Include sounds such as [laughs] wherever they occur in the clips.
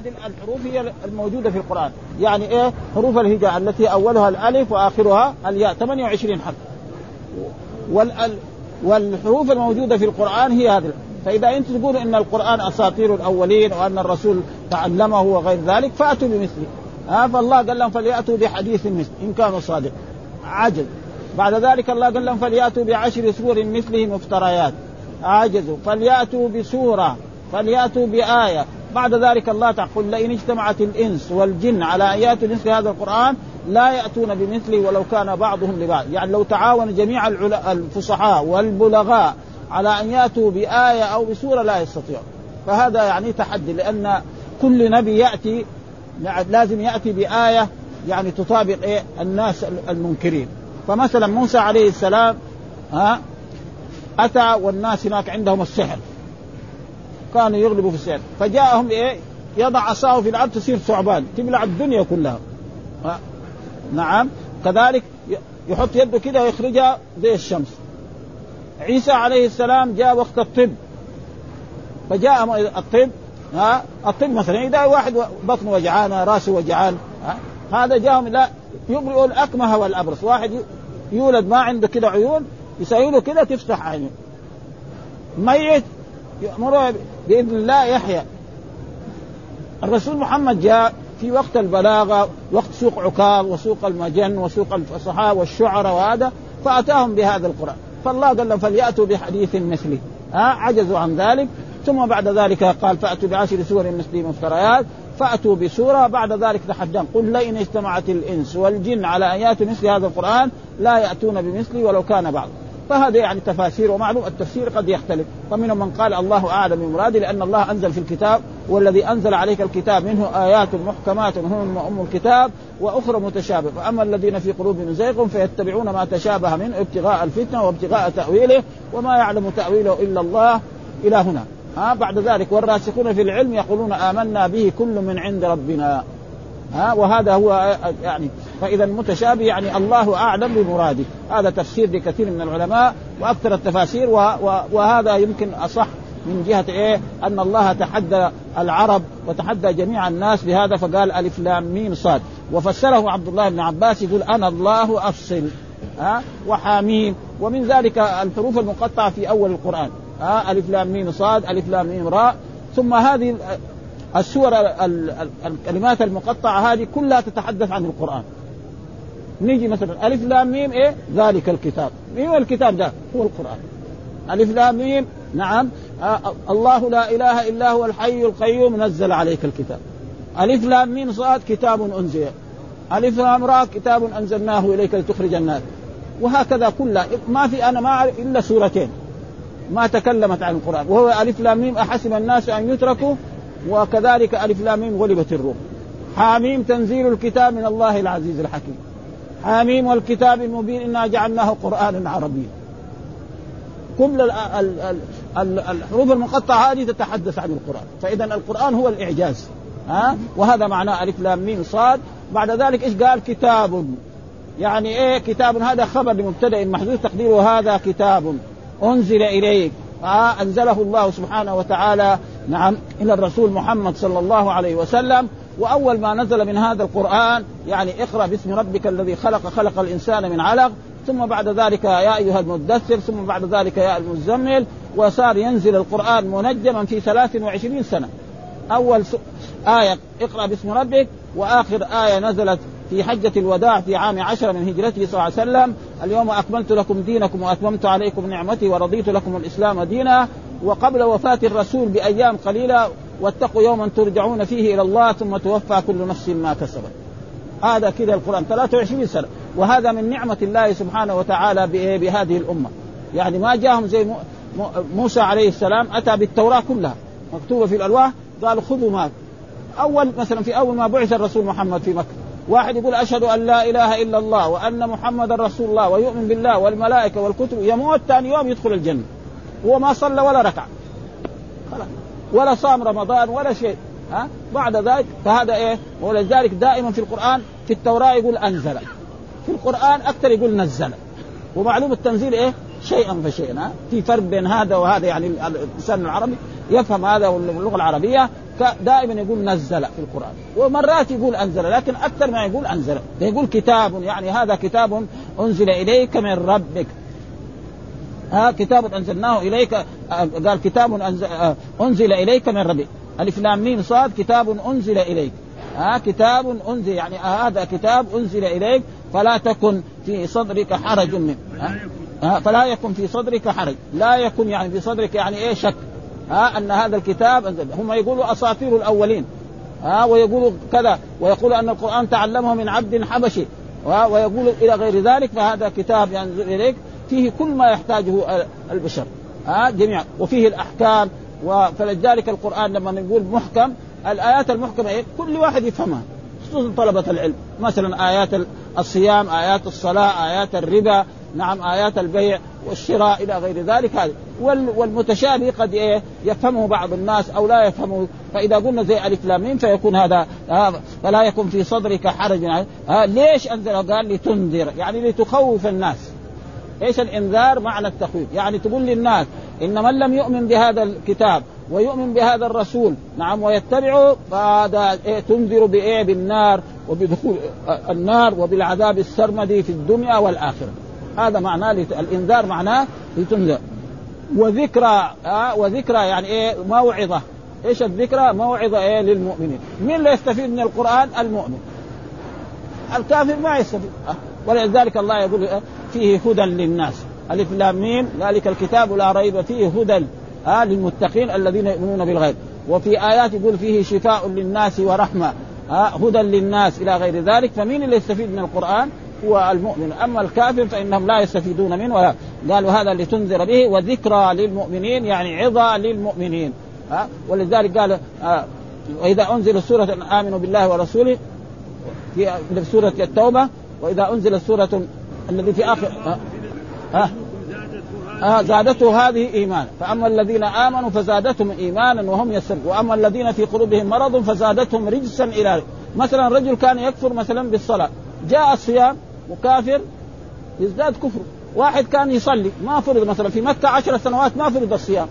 هذه الحروف هي الموجودة في القرآن. يعني إيه؟ حروف الهجاء التي أولها الألف وآخرها الياء 28 حرف. والال والحروف الموجودة في القرآن هي هذه. فإذا أنتم تقولوا إن القرآن أساطير الأولين وأن الرسول تعلمه وغير ذلك فأتوا بمثله ها فالله قال لهم فليأتوا بحديث مثل إن كانوا صادق. عجز بعد ذلك الله قال لهم فليأتوا بعشر سور مثله مفتريات. عجزوا فليأتوا بسورة. فليأتوا بآية. بعد ذلك الله تقول لئن اجتمعت الإنس والجن على أن يأتوا مثل هذا القرآن لا يأتون بمثله ولو كان بعضهم لبعض، يعني لو تعاون جميع الفصحاء والبلغاء على أن يأتوا بآية أو بسورة لا يستطيعون، فهذا يعني تحدي لأن كل نبي يأتي لازم يأتي بآية يعني تطابق إيه؟ الناس المنكرين، فمثلا موسى عليه السلام ها أتى والناس هناك عندهم السحر. كانوا يغلبوا في السحر فجاءهم إيه؟ يضع عصاه في الأرض تصير ثعبان تبلع الدنيا كلها. ها. نعم. كذلك يحط يده كده ويخرجها زي الشمس. عيسى عليه السلام جاء وقت الطب. فجاء الطب ها؟ الطب مثلا إذا واحد بطنه وجعان راسه وجعان هذا جاءهم لا يبرئ الأكمه والأبرص. واحد يولد ما عنده كده عيون يسوي له كده تفتح عينه. ميت يأمره بإذن الله يحيى. الرسول محمد جاء في وقت البلاغة وقت سوق عكاظ وسوق المجن وسوق الفصحاء والشعراء وهذا فأتاهم بهذا القرآن. فالله قال لهم فليأتوا بحديث مثله. ها عجزوا عن ذلك. ثم بعد ذلك قال فأتوا بعشر سور مثله مفتريات فأتوا بسورة بعد ذلك تحدث. قل لئن اجتمعت الإنس والجن على أن يأتوا مثل هذا القرآن لا يأتون بمثله ولو كان بعض. فهذا يعني تفاسير ومعلوم التفسير قد يختلف. فمنهم من قال الله أعلم بمراده لأن الله أنزل في الكتاب والذي أنزل عليك الكتاب منه آيات محكمات هم أم الكتاب وأخرى متشابه فاما الذين في قلوبهم زيغ فيتبعون ما تشابه منه ابتغاء الفتنة وابتغاء تأويله وما يعلم تأويله إلا الله إلى هنا. ها بعد ذلك والراسخون في العلم يقولون آمنا به كل من عند ربنا. ها وهذا هو يعني فإذا المتشابه يعني الله أعلم بمراده. هذا تفسير لكثير من العلماء وأكثر التفاسير وهذا يمكن أصح من جهة إيه؟ أن الله تحدى العرب وتحدى جميع الناس بهذا فقال ألف لام ميم صاد. وفسره عبد الله بن عباس يقول أنا الله أفصل ها وحاميم. ومن ذلك الحروف المقطعة في أول القرآن ها ألف لام ميم صاد ألف لام ميم راء. ثم هذه السور الكلمات المقطعة هذه كلها تتحدث عن القرآن. نيجي مثلا ألف لام ميم إيه؟ ذلك الكتاب. مين الكتاب ده هو القرآن. ألف لام ميم نعم. آه الله لا إله إلا هو الحي القيوم نزل عليك الكتاب. ألف لام ميم صاد كتاب أنزل. ألف لام را كتاب أنزلناه إليك لتخرج الناس. وهكذا كلها. ما في أنا ما أعرف إلا سورتين ما تكلمت عن القرآن. وهو ألف لام ميم أحسب الناس أن يتركوا وكذلك ألف لام غلبت الروم حاميم تنزيل الكتاب من الله العزيز الحكيم. حاميم والكتاب المبين إنا جعلناه قرآنا عربيا. كل الحروف المقطعة هذه تتحدث عن القرآن. فإذا القرآن هو الإعجاز. ها؟ وهذا معناه ألف لام ميم صاد. بعد ذلك إيش قال؟ كتاب. يعني إيه؟ كتاب. هذا خبر لمبتدأ محذوف تقديره. هذا كتاب. أنزل إليك. انزله الله سبحانه وتعالى. نعم إلى الرسول محمد صلى الله عليه وسلم. وأول ما نزل من هذا القرآن يعني اقرأ باسم ربك الذي خلق خلق الإنسان من علق. ثم بعد ذلك يا أيها المدثر ثم بعد ذلك يا المزمل. وصار ينزل القرآن منجما في 23 سنة. أول آية اقرأ باسم ربك. وآخر آية نزلت في حجة الوداع في عام عشر من هجرته صلى الله عليه وسلم. اليوم أكملت لكم دينكم وأتممت عليكم نعمتي ورضيت لكم الإسلام دينا. وقبل وفاة الرسول بأيام قليلة واتقوا يوما ترجعون فيه إلى الله ثم توفى كل نفس ما كسبت. هذا كذا القرآن 23 سنة. وهذا من نعمة الله سبحانه وتعالى بهذه الأمة. يعني ما جاءهم زي موسى عليه السلام أتى بالتوراة كلها. مكتوبة في الألواح قالوا خذوا ما أول مثلا في أول ما بعث الرسول محمد في مكة. واحد يقول أشهد أن لا إله إلا الله وأن محمد رسول الله ويؤمن بالله والملائكة والكتب يموت ثاني يوم يدخل الجنة. هو ما صلى ولا ركع. ولا صام رمضان ولا شيء. ها؟ بعد ذلك فهذا إيه؟ ولذلك دائما في القرآن في التوراة يقول أنزل. في القرآن أكثر يقول نزل. ومعلوم التنزيل إيه؟ شيئا فشيئا. في فرق بين هذا وهذا يعني الإنسان العربي يفهم هذا واللغة العربية دائما يقول نزل في القرآن. ومرات يقول أنزل لكن أكثر ما يقول أنزل. يقول كتاب يعني هذا كتاب أنزل إليك من ربك. ها كتاب أنزلناه إليك قال كتاب انزل, أنزل إليك من ربك ألف لام ميم صاد كتاب أنزل إليك. ها كتاب أنزل يعني هذا كتاب أنزل إليك فلا تكن في صدرك حرج منه. فلا يكن في صدرك حرج. لا يكن يعني في صدرك يعني إيه شك. ها أن هذا الكتاب هم يقولوا أساطير الأولين. ها ويقولوا كذا. ويقولوا أن القرآن تعلمه من عبد حبشي. ويقول إلى غير ذلك فهذا كتاب ينزل إليك. فيه كل ما يحتاجه البشر. ها جميعا. وفيه الأحكام. فلذلك القرآن لما نقول محكم الآيات المحكمة إيه؟ كل واحد يفهمها. خصوصا طلبة العلم. مثلا آيات الصيام آيات الصلاة آيات الربا. نعم آيات البيع والشراء إلى غير ذلك. هذا والمتشابه قد إيه يفهمه بعض الناس أو لا يفهمه. فإذا قلنا زي ألف لام فيكون هذا آه فلا يكن في صدرك حرج. آه ليش أنزل؟ قال لتنذر يعني لتخوف الناس. إيش الإنذار؟ معنى التخويف. يعني تقول للناس إن من لم يؤمن بهذا الكتاب ويؤمن بهذا الرسول نعم ويتبعه فهذا إيه تنذر بإيه؟ بالنار وبدخول النار وبالعذاب السرمدي في الدنيا والآخرة. هذا معناه الإنذار معناه لتنذر وذكرى آه وذكرى يعني إيه موعظة إيش الذكرى؟ موعظة إيه للمؤمنين، مين اللي يستفيد من القرآن؟ المؤمن. الكافر ما يستفيد، آه. ولذلك الله يقول فيه هدى للناس، ألف لام ميم ذلك الكتاب لا ريب فيه هدى آه للمتقين الذين يؤمنون بالغيب، وفي آيات يقول فيه شفاء للناس ورحمة، آه هدى للناس إلى غير ذلك، فمين اللي يستفيد من القرآن؟ هو المؤمن أما الكافر فإنهم لا يستفيدون منه ولا. قالوا هذا لتنذر به وذكرى للمؤمنين يعني عظه للمؤمنين. ها؟ ولذلك قال آه وإذا انزل سوره آمنوا بالله ورسوله في سورة التوبة وإذا انزل سورة الذي في آخر ها آه آه زادته هذه إيمانا. فأما الذين آمنوا فزادتهم إيمانا وهم يسرون وأما الذين في قلوبهم مرض فزادتهم رجسا إلى مثلا رجل كان يكفر مثلا بالصلاة جاء الصيام وكافر يزداد كفر. واحد كان يصلي ما فرض مثلا في مكة عشر سنوات ما فرض الصيام.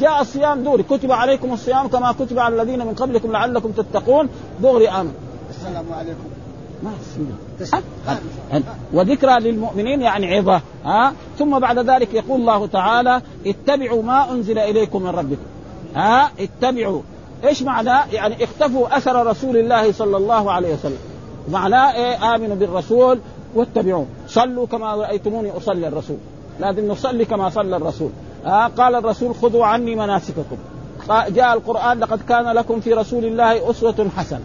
جاء الصيام دوري كتب عليكم الصيام كما كتب على الذين من قبلكم لعلكم تتقون. دغري آمن. السلام عليكم. ما وذكرى للمؤمنين يعني عظة. ها؟ ثم بعد ذلك يقول الله تعالى اتبعوا ما أنزل إليكم من ربكم. ها؟ اتبعوا. إيش معناه؟ يعني اختفوا أثر رسول الله صلى الله عليه وسلم. معناه إيه آمنوا بالرسول واتبعوه. صلوا كما رأيتموني أصلي الرسول. لازم نصلي كما صلى الرسول. آه قال الرسول خذوا عني مناسككم. جاء القرآن لقد كان لكم في رسول الله أسوة حسنة.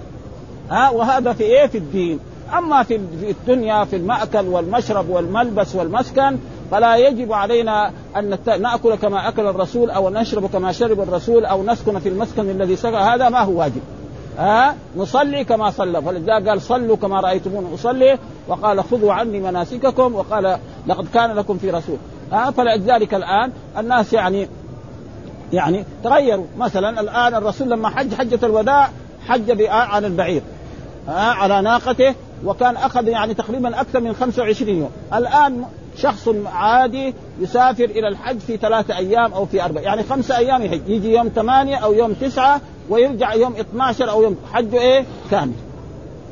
ها آه وهذا في إيه؟ في الدين. أما في الدنيا في المأكل والمشرب والملبس والمسكن فلا يجب علينا أن نأكل كما أكل الرسول أو نشرب كما شرب الرسول أو نسكن في المسكن الذي سكن. هذا ما هو واجب. ها؟ نصلي كما صلى. فلذلك قال صلوا كما رايتموني أصلي. وقال خذوا عني مناسككم. وقال لقد كان لكم في رسول. ها؟ فلذلك الآن الناس يعني يعني تغيروا. مثلا الآن الرسول لما حج حجة الوداع حج عن البعير ها؟ على ناقته. وكان أخذ يعني تقريبا أكثر من 25 يوم. الآن شخص عادي يسافر إلى الحج في ثلاثة أيام أو في أربع يعني خمسة أيام يحج. يجي يوم ثمانية أو يوم تسعة ويرجع يوم 12 أو يوم حجه إيه؟ كامل.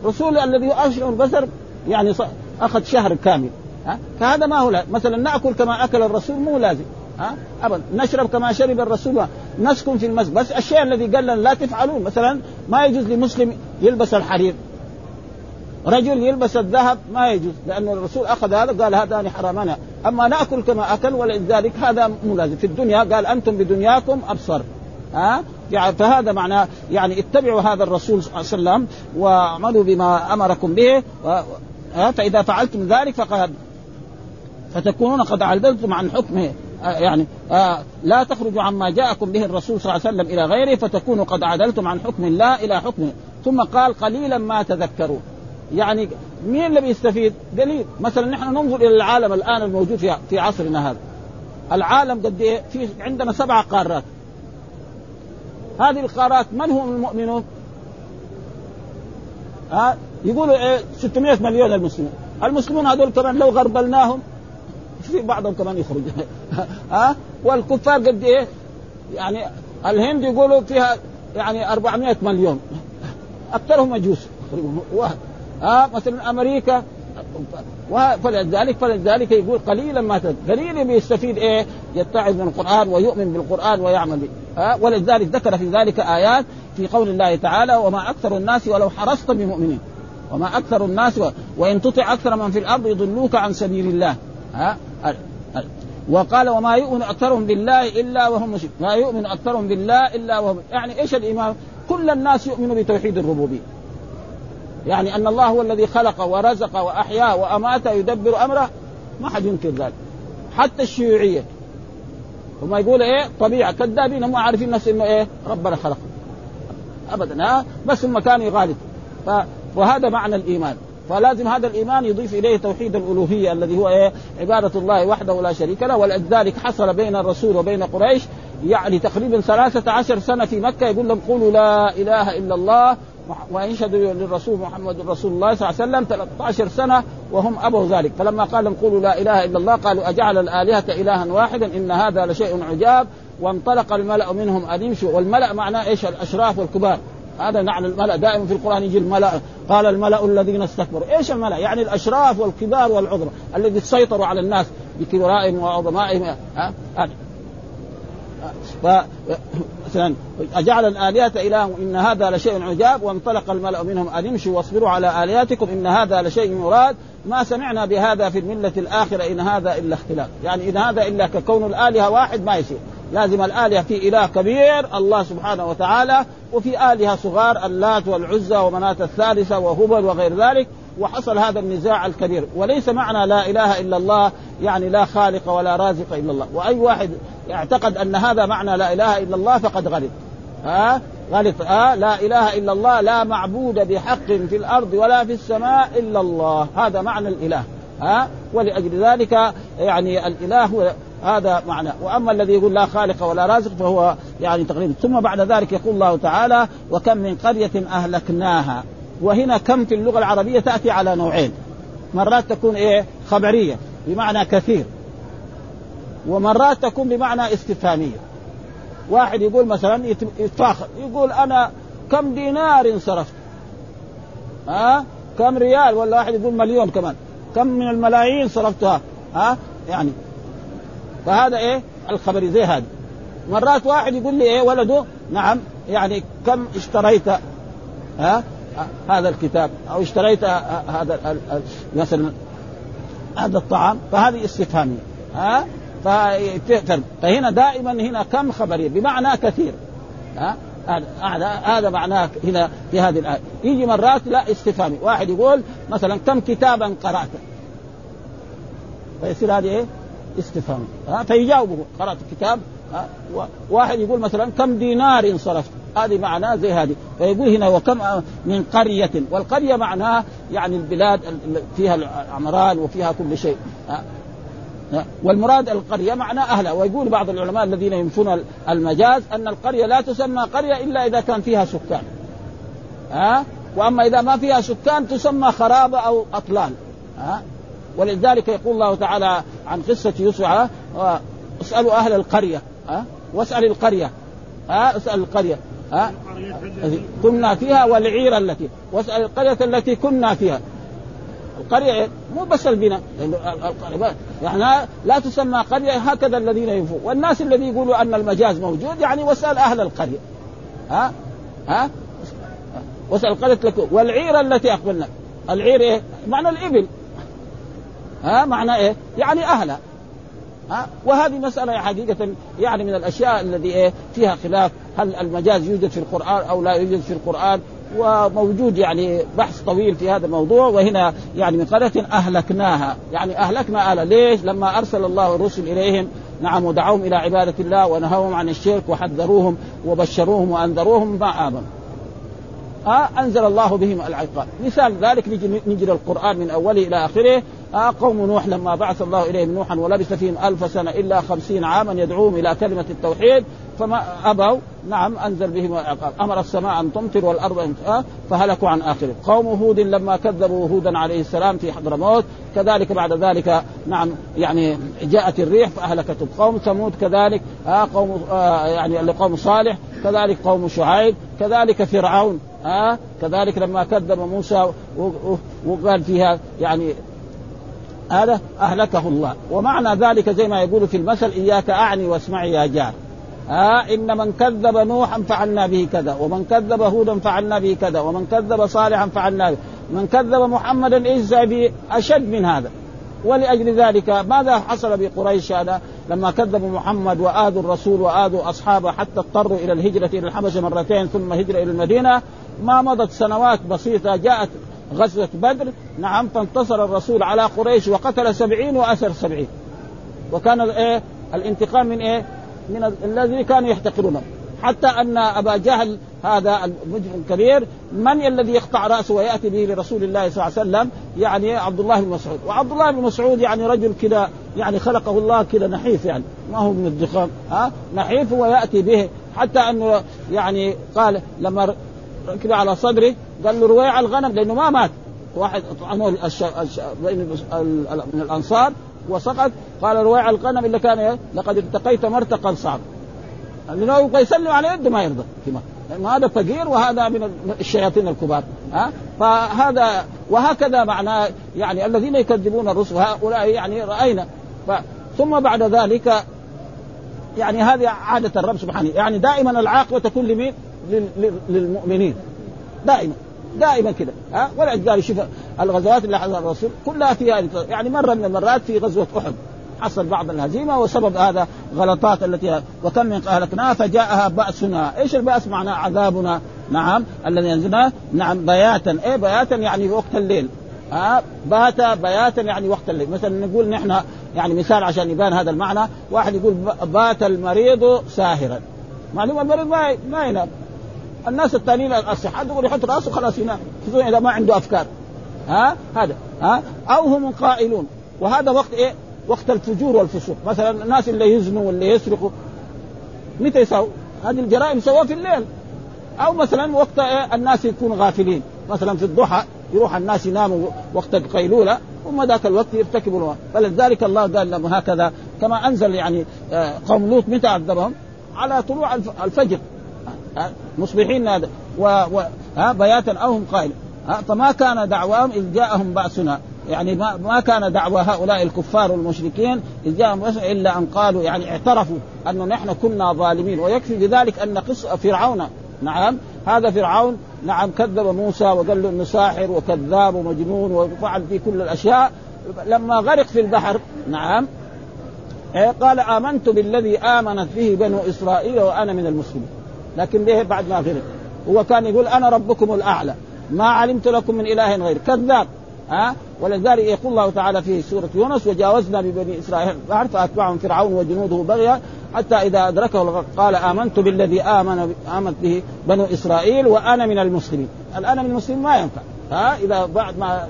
رسول الذي اشهر البصر يعني أخذ شهر كامل. ها؟ فهذا ما هو لا. مثلا نأكل كما أكل الرسول مو لازم. ها؟ ابدا. نشرب كما شرب الرسول. نسكن في المسجد. بس الشيء الذي قال لنا لا تفعلوه مثلا ما يجوز لمسلم يلبس الحرير. رجل يلبس الذهب ما يجوز لأن الرسول أخذ هذا قال هذان حرامنا أما نأكل كما أكل ولذلك هذا مو لازم في الدنيا قال أنتم بدنياكم أبصر. ها؟ يعني فهذا معناه يعني اتبعوا هذا الرسول صلى الله عليه وسلم واعملوا بما أمركم به و... فإذا فعلتم ذلك فقد فتكونون قد عدلتم عن حكمه. يعني آه لا تخرجوا عما جاءكم به الرسول صلى الله عليه وسلم إلى غيره فتكونوا قد عدلتم عن حكم الله إلى حكمه. ثم قال قليلا ما تذكرون يعني مين اللي بيستفيد؟ قليل. مثلا نحن ننظر إلى العالم الآن الموجود في في عصرنا هذا. العالم قد إيه؟ في عندنا سبع قارات. هذه القارات من هم المؤمنون؟ ها؟ يقولوا إيه؟ 600 مليون المسلمون، المسلمون هذول كمان لو غربلناهم في بعضهم كمان يخرج. [laughs] ها؟ والكفار قد إيه؟ يعني الهند يقولوا فيها يعني 400 مليون. أكثرهم مجوس. ها مثلا أمريكا فلذلك فلذلك يقول قليلا ما قليلا بيستفيد إيه؟ يتعظ من القران ويؤمن بالقرآن ويعمل به. ها ولذلك ذكر في ذلك آيات في قول الله تعالى وما أكثر الناس ولو حرصت بمؤمنين. وما أكثر الناس و... وإن تطع أكثر من في الأرض يضلوك عن سبيل الله. ها وقال وما يؤمن أكثرهم بالله إلا وهم مشركون. ما يؤمن أكثرهم بالله إلا وهم يعني إيش الإيمان؟ كل الناس يؤمنوا بتوحيد الربوبية. يعني أن الله هو الذي خلق ورزق وأحيا وأمات يدبر أمره ما حد ينكر ذلك. حتى الشيوعية. هم يقول إيه؟ طبيعة كذابين هم عارفين نفس إنه إيه؟ ربنا خلق ابدا ها؟ بس هم كانوا يغالطوا. وهذا معنى الإيمان. فلازم هذا الإيمان يضيف إليه توحيد الألوهية الذي هو إيه؟ عبادة الله وحده لا شريك له. ولذلك حصل بين الرسول وبين قريش يعني تقريبا ثلاثة عشر سنة في مكة يقول لهم قولوا لا إله إلا الله وينشهدوا للرسول محمد رسول الله صلى الله عليه وسلم 13 سنة وهم أبوا ذلك. فلما قال لهم قولوا لا إله إلا الله قالوا أجعل الآلهة إلها واحدا إن هذا لشيء عجاب. وانطلق الملأ منهم أن يمشوا والملأ معناه إيش؟ الأشراف والكبار. هذا معنى الملأ. دائما في القرآن يجي الملأ. قال الملأ الذين استكبروا. إيش الملأ؟ يعني الأشراف والكبار والعظمى الذي سيطروا على الناس بكبرائهم وعظمائهم. ها؟ ف مثلا أجعل الآلهة اله إن هذا لشيء عجاب وانطلق الملأ منهم أن امشوا واصبروا على آلهتكم إن هذا لشيء مراد. ما سمعنا بهذا في الملة الآخرة إن هذا إلا اختلاف. يعني إن هذا إلا ككون الآلهة واحد ما يصير. لازم الآلهة في إله كبير الله سبحانه وتعالى وفي آلهة صغار اللات والعزى ومناة الثالثة وهبل وغير ذلك. وحصل هذا النزاع الكبير. وليس معنى لا إله إلا الله يعني لا خالق ولا رازق إلا الله. وأي واحد يعتقد أن هذا معنى لا إله إلا الله فقد غلط ها؟ غلط ها؟ لا إله إلا الله لا معبود بحق في الأرض ولا في السماء إلا الله. هذا معنى الإله. ها؟ ولأجل ذلك يعني الإله هو هذا معنى. وأما الذي يقول لا خالق ولا رازق فهو يعني تقريبا ثم بعد ذلك يقول الله تعالى وكم من قرية أهلكناها. وهنا كم في اللغة العربية تأتي على نوعين. مرات تكون إيه؟ خبرية بمعنى كثير. ومرات تكون بمعنى استفهامية. واحد يقول مثلا يتفاخر يقول أنا كم دينار صرفت ها؟ أه؟ كم ريال؟ ولا واحد يقول مليون كمان. كم من الملايين صرفتها؟ ها؟ أه؟ يعني. فهذا إيه؟ الخبري زي هذا. مرات واحد يقول لي إيه؟ ولده نعم يعني كم اشتريت؟ ها؟ هذا الكتاب أو اشتريت هذا مثلا هذا الطعام فهذه استفهامية ها؟ فهنا دائما هنا كم خبرية؟ بمعنى كثير ها؟ هذا معناه هنا في هذه الآية. يجي مرات لا استفهامي. واحد يقول مثلا كم كتابا قرأت؟ فيصير هذه إيه؟ استفهام ها؟ فيجاوبه قرأت الكتاب ها واحد يقول مثلا كم دينار صرفت هذه معناه زي هذه. فيقول هنا وكم من قرية. والقرية معناها يعني البلاد فيها العمران وفيها كل شيء. والمراد القرية معنى أهلها. ويقول بعض العلماء الذين ينفون المجاز أن القرية لا تسمى قرية إلا إذا كان فيها سكان. ها وأما إذا ما فيها سكان تسمى خرابة أو أطلال. ها ولذلك يقول الله تعالى عن قصة يوسف اسألوا أهل القرية. ها؟ واسأل القرية. ها؟ اسأل القرية. ها؟ كنا فيها والعير التي واسأل القرية التي كنا فيها. القرية مو بس البناء. يعني لا تسمى قرية هكذا الذين ينفون. والناس الذي يقولوا أن المجاز موجود يعني واسأل أهل القرية. ها؟ ها؟ واسأل القرية لكم والعير التي أقبلنا. العير إيه؟ معنى الإبل. ها؟ معنى إيه؟ يعني أهلها. ها؟ وهذه مسألة حقيقة يعني من الأشياء الذي إيه؟ فيها خلاف. هل المجاز يوجد في القرآن أو لا يوجد في القرآن؟ وموجود يعني بحث طويل في هذا الموضوع. وهنا يعني من قرية أهلكناها. يعني أهلكنا أهل ليش؟ لما أرسل الله الرسل إليهم نعم ودعوهم إلى عبادة الله ونهوهم عن الشرك وحذروهم وبشروهم وأنذروهم ما آمنوا. آه أنزل الله بهم العقاب مثال ذلك نجي نجي القرآن من أوله إلى آخره. آه قوم نوح لما بعث الله إليهم نوحا ولبث فيهم ألف سنة إلا خمسين عاما يدعوهم إلى كلمة التوحيد. فما أبوا نعم أنزل بهم عقاب أمر السماء أن تمطر والأرض أن آه فهلكوا عن آخره. قوم هود لما كذبوا هودا عليه السلام في حضرموت كذلك بعد ذلك نعم يعني جاءت الريح فاهلكتهم قوم. ثمود كذلك آه قوم آه يعني قوم صالح. كذلك قوم شعيب. كذلك فرعون. آه كذلك لما كذب موسى وقال فيها يعني هذا أهلكه الله. ومعنى ذلك زي ما يقول في المثل إياك أعني واسمعي يا جار. آه إن من كذب نوحا فعلنا به كذا ومن كذب هودا فعلنا به كذا ومن كذب صالحا فعلنا به. من كذب محمدا إيسى بأشد من هذا. ولأجل ذلك ماذا حصل بقريش هذا؟ لما كذبوا محمد وآذوا الرسول وآذوا أصحابه حتى اضطروا إلى الهجرة إلى الحبشة مرتين ثم هجرة إلى المدينة. ما مضت سنوات بسيطة جاءت غزوة بدر. نعم فانتصر الرسول على قريش وقتل سبعين وأسر سبعين. وكان إيه؟ الانتقام من إيه؟ من الذي كانوا يحتقرونه. حتى أن أبا جهل هذا المجرم الكبير من الذي يقطع رأسه ويأتي به لرسول الله صلى الله عليه وسلم؟ يعني عبد الله بن مسعود. وعبد الله بن مسعود يعني رجل كذا يعني خلقه الله كذا نحيف يعني. ما هو من الضخام ها؟ نحيف ويأتي به. حتى أنه يعني قال لما ركب على صدره قال له رويع الغنم لأنه ما مات. واحد الش... الش... من الأنصار وسقط. قال رويع الغنم اللي كان لقد التقيت مرتقا صعب. لأنه يبغى يسلم على يده ما يرضى. في لأنه هذا فقير وهذا من الشياطين الكبار. ها؟ فهذا وهكذا معناه يعني الذين يكذبون الرسل. هؤلاء يعني رأينا. ف ثم بعد ذلك يعني هذه عادة الرب سبحانه. يعني دائما العاقبة تكون لمين؟ للمؤمنين. دائما. دائما كده. ها؟ ولذلك شوف الغزوات اللي حصل الرسول كلها فيها يعني مرة من المرات في غزوة أحد. حصل بعض الهزيمة وسبب هذا غلطات التي وكم من اهلكناها فجاءها بأسنا، إيش البأس؟ معناه عذابنا. نعم. الذي ينزلنا نعم. بياتا، إيه بياتا؟ يعني وقت الليل. ها بات بياتا يعني وقت الليل، مثلا نقول نحن يعني مثال عشان يبان هذا المعنى، واحد يقول بات المريض ساهرا. معلومه المريض ما ما ينام. الناس الثانيين الصحة يقول يحط راسه خلاص ينام. خصوصا إذا ما عنده أفكار. ها هذا. ها أو هم قائلون. وهذا وقت إيه؟ وقت الفجور والفسوق. مثلا الناس اللي يزنوا واللي يسرقوا. متى يسووا؟ هذه الجرائم يسووها في الليل. أو مثلا وقت؟ الناس يكونوا غافلين. مثلا في الضحى يروح الناس يناموا وقت القيلولة ثم ذاك الوقت يرتكبوا فلذلك الله قال لهم هكذا كما أنزل يعني آه، قوم لوط متى عذبهم؟ على طلوع الفجر. مصبحين و... و... ها بياتا أو هم قائل فما كان دعواهم إذ جاءهم بأسنا. يعني ما ما كان دعوى هؤلاء الكفار والمشركين إذ جاءهم إلا أن قالوا يعني اعترفوا انه نحن كنا ظالمين. ويكفي بذلك أن قصة فرعون. نعم هذا فرعون نعم كذب موسى وقال له إنه ساحر وكذاب ومجنون وفعل فيه كل الأشياء. لما غرق في البحر نعم إيه، قال آمنت بالذي آمنت به بنو إسرائيل وأنا من المسلمين. لكن ليه بعد ما غرق؟ هو كان يقول أنا ربكم الأعلى. ما علمت لكم من إله غير. كذاب. ها؟ ولذلك يقول الله تعالى في سورة يونس وجاوزنا ببني إسرائيل البحر فأتبعهم فرعون وجنوده بغيا حتى إذا أدركه قال آمنت بالذي آمن آمنت به بنو إسرائيل وأنا من المسلمين. الآن من المسلمين ما ينفع. ها؟ إذا بعد ما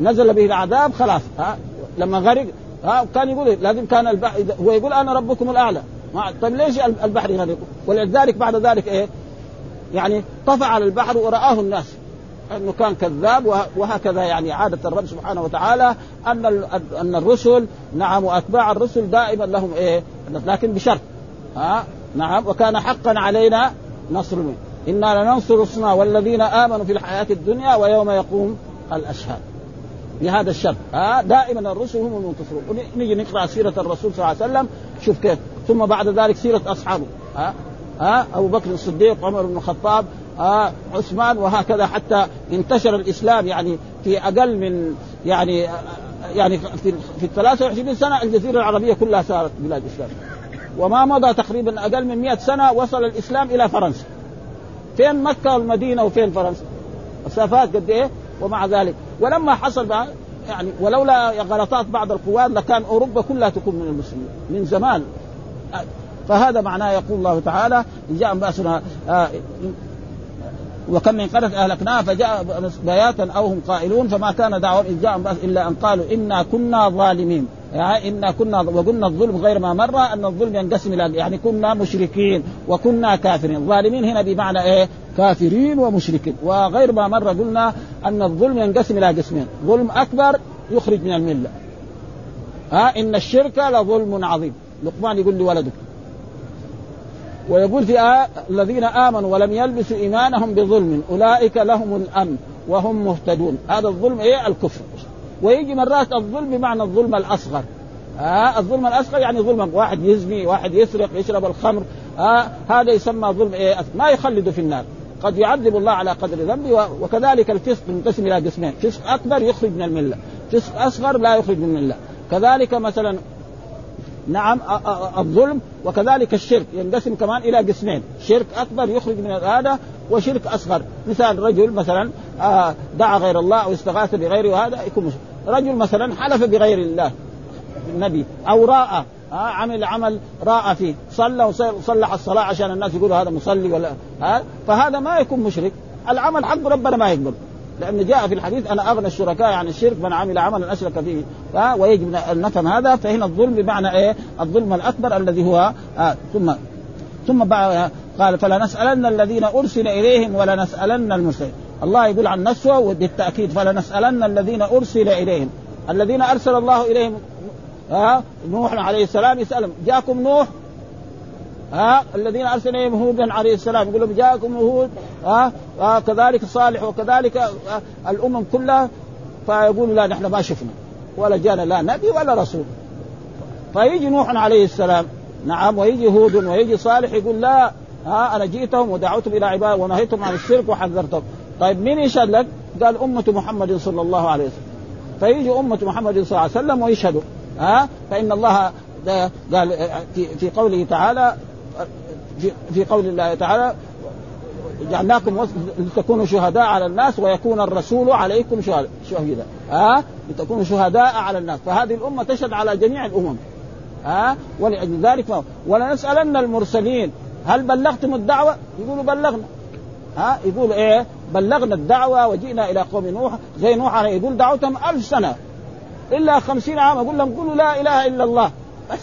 نزل به العذاب خلاص. ها؟ لما غرق. ها؟ كان يقول لازم كان البحر هو يقول أنا ربكم الأعلى. طيب ليش البحر يغرق ولذلك بعد ذلك إيه؟ يعني طفى على البحر ورآه الناس. أنه كان كذاب وهكذا يعني عادة الرب سبحانه وتعالى أن أن الرسل نعم وأتباع الرسل دائما لهم إيه؟ لكن بشرط. ها؟ نعم وكان حقا علينا نصر إنا لننصر رسلنا والذين آمنوا في الحياة الدنيا ويوم يقوم الأشهاد. بهذا الشرط. ها؟ دائما الرسل هم المنتصرون. نيجي نقرأ سيرة الرسول صلى الله عليه وسلم. شوف كيف. ثم بعد ذلك سيرة أصحابه. ها؟ ها؟ أبو بكر الصديق عمر بن الخطاب ها عثمان وهكذا حتى انتشر الإسلام يعني في أقل من يعني يعني في في 23 سنة الجزيرة العربية كلها صارت بلاد إسلام. وما مضى تقريبا أقل من 100 سنة وصل الإسلام إلى فرنسا. فين مكة والمدينة وفين فرنسا؟ مسافات قد إيه؟ ومع ذلك. ولما حصل يعني ولولا غلطات بعض القوات لكان أوروبا كلها تكون من المسلمين من زمان. فهذا معناه يقول الله تعالى جاء بأسنا آه وكم من قرية أهلكناها فجاء بياتا أو هم قائلون فما كان دعوة إذ جاء إلا أن قالوا إنا كنا ظالمين. يعني إنا كنا وقلنا الظلم غير ما مر أن الظلم ينقسم إلى يعني كنا مشركين وكنا كافرين. ظالمين هنا بمعنى إيه؟ كافرين ومشركين. وغير ما مر قلنا أن الظلم ينقسم إلى قسمين. ظلم أكبر يخرج من الملة. ها؟ إن الشرك لظلم عظيم. لقمان يقول لولده ويقول في آه الذين آمنوا ولم يلبسوا إيمانهم بظلم أولئك لهم الأمن وهم مهتدون. هذا الظلم إيه؟ الكفر. ويجي مرات الظلم بمعنى الظلم الأصغر. آه الظلم الأصغر يعني ظلم واحد يزني واحد يسرق يشرب الخمر. آه هذا يسمى ظلم إيه؟ ما يخلد في النار. قد يعذب الله على قدر ذنبه وكذلك الفسق ينقسم إلى قسمين، فسق أكبر يخرج من الملة، فسق أصغر لا يخرج من الملة، كذلك مثلا نعم الظلم وكذلك الشرك ينقسم كمان إلى قسمين شرك أكبر يخرج من هذا وشرك أصغر. مثال رجل مثلا دعا غير الله أو استغاث بغيره وهذا يكون مشرك. رجل مثلا حلف بغير الله النبي أو رأى عمل عمل رأى فيه صلى وصلح الصلاة عشان الناس يقولوا هذا مصلي ولا فهذا ما يكون مشرك. العمل حق ربنا ما يقبل. لأن جاء في الحديث أنا أغنى الشركاء عن الشرك من عمل عملا أشرك فيه. ها ويجب أن نفهم هذا فهنا الظلم بمعنى إيه؟ الظلم الأكبر الذي هو آه ثم ثم بعد قال فلنسألن الذين أرسل إليهم ولنسألن المرسلين. الله يقول عن نفسه بالتأكيد فلنسألن الذين أرسل إليهم. الذين أرسل الله إليهم ها نوح عليه السلام يسألهم جاكم نوح؟ ها الذين أرسل إليهم هودا عليه السلام يقول لهم جاءكم هود ها كذلك صالح وكذلك الأمم كلها. فيقول لا نحن ما شفنا ولا جانا لا نبي ولا رسول. فيجي نوح عليه السلام نعم ويجي هود ويجي صالح يقول لا ها أنا جئتهم ودعوتهم إلى عبادة ونهيتهم عن الشرك وحذرتهم. طيب مين يشهد لك؟ قال أمة محمد صلى الله عليه وسلم. فيجي أمة محمد صلى الله عليه وسلم ويشهدوا ها فإن الله قال في قوله تعالى في, قول الله تعالى جعلناكم لتكونوا شهداء على الناس ويكون الرسول عليكم شهيدا. ها؟ لتكونوا شهداء على الناس. فهذه الأمة تشهد على جميع الأمم. ها؟ ولأجل ذلك ولنسألن المرسلين هل بلغتم الدعوة؟ يقولوا بلغنا. ها؟ يقول إيه؟ بلغنا الدعوة وجئنا إلى قوم نوح. زي نوح يقول دعوتهم ألف سنة. إلا خمسين عام. أقول لهم قولوا لا إله إلا الله. بس.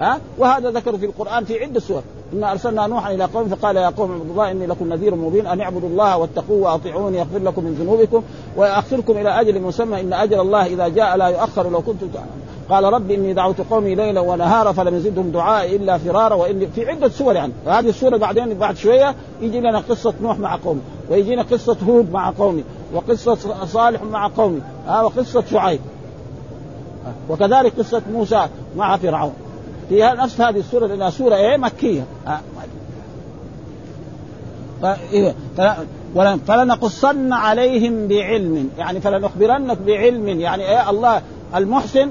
ها؟ وهذا ذكر في القرآن في عدة سور. إنا أرسلنا نوحا إلى قوم فقال يا قوم اعبدوا الله إني لكم نذير مبين أن اعبدوا الله واتقوه وأطيعوني يغفر لكم من ذنوبكم ويأخركم إلى أجل مسمى إن أجل الله إذا جاء لا يؤخر لو كنتم قال رب إني دعوت قومي ليلا ونهارا فلم يزدهم دعائي إلا فرارا وإني في عدة سور يعني. هذه السورة بعدين بعد شوية يجي لنا قصة نوح مع قومه ويجينا قصة هود مع قومه وقصة صالح مع قومه ها وقصة شعيب. وكذلك قصة موسى مع فرعون. في نفس هذه السورة لأنها سورة إيه مكية. فلنقصن عليهم بعلم. يعني فلنخبرنك بعلم. يعني إيه الله المحسن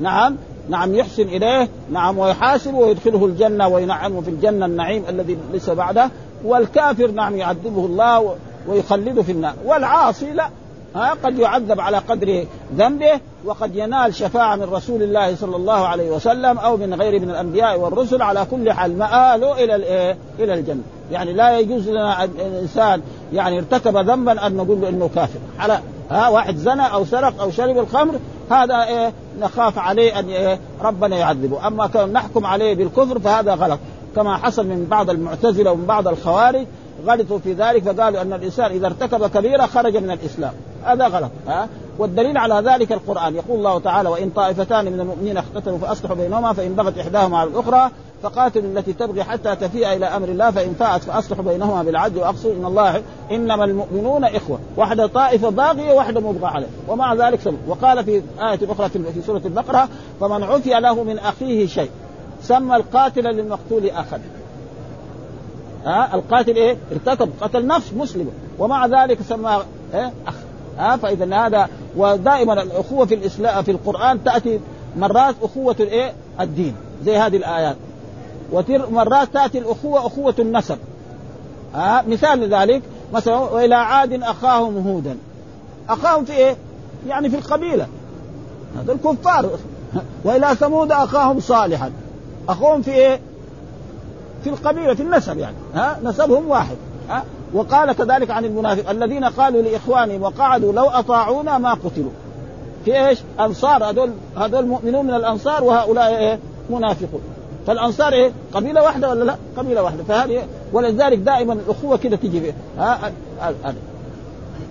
نعم نعم يحسن إليه نعم ويحاسبه ويدخله الجنة وينعمه في الجنة النعيم الذي ليس بعده. والكافر نعم يعذبه الله ويخلده في النار. والعاصي لا. ها قد يعذب على قدر ذنبه وقد ينال شفاعة من رسول الله صلى الله عليه وسلم أو من غيره من الأنبياء والرسل على كل حال. مآله إلى؟ إلى الجنة. يعني لا يجوز لنا الإنسان يعني ارتكب ذنبا أن نقول له إنه كافر. على ها واحد زنى أو سرق أو شرب الخمر هذا إيه نخاف عليه أن إيه ربنا يعذبه. أما كان نحكم عليه بالكفر فهذا غلط. كما حصل من بعض المعتزلة ومن بعض الخوارج غلطوا في ذلك فقالوا أن الإنسان إذا ارتكب كبيرة خرج من الإسلام. هذا غلط ها؟ والدليل على ذلك القرآن. يقول الله تعالى وإن طائفتان من المؤمنين اقتتلوا فأصلحوا بينهما فإن بغت إحداهما على الأخرى فقاتلوا التي تبغي حتى تفيء إلى أمر الله فإن فاءت فأصلحوا بينهما بالعدل واقصوا ان الله إنما المؤمنون إخوة. واحدة طائفة باغية واحدة مبغى عليه ومع ذلك سبب وقال في آية أخرى في سورة البقرة فمن عفي له من أخيه شيء. سمى القاتل للمقتول أخا. ها؟ القاتل إيه؟ ارتكب قتل نفس مسلمه ومع ذلك سماه إيه؟ أخ. ها فاذا هذا ودائما الأخوة في الإسلام في القرآن تأتي مرات أخوة الايه الدين زي هذه الآيات. ومرات تأتي الأخوة أخوة النسب. ها مثال لذلك مثلا وإلى عاد أخاهم هودا. أخاهم في إيه؟ يعني في القبيلة. هذا الكفار. وإلى ثمود أخاهم صالحا. أخوهم في إيه؟ في القبيلة في النسب يعني. ها نسبهم واحد. ها وقال كذلك عن المنافق الذين قالوا لإخوانهم وقعدوا لو أطاعونا ما قتلوا في إيش؟ أنصار هذول هذول مؤمنون من الأنصار وهؤلاء إيه؟ منافقون فالأنصار إيه؟ قبيلة واحدة ولا لا؟ قبيلة واحدة فهذه ولذلك دائما الأخوة كده تجي فيه ها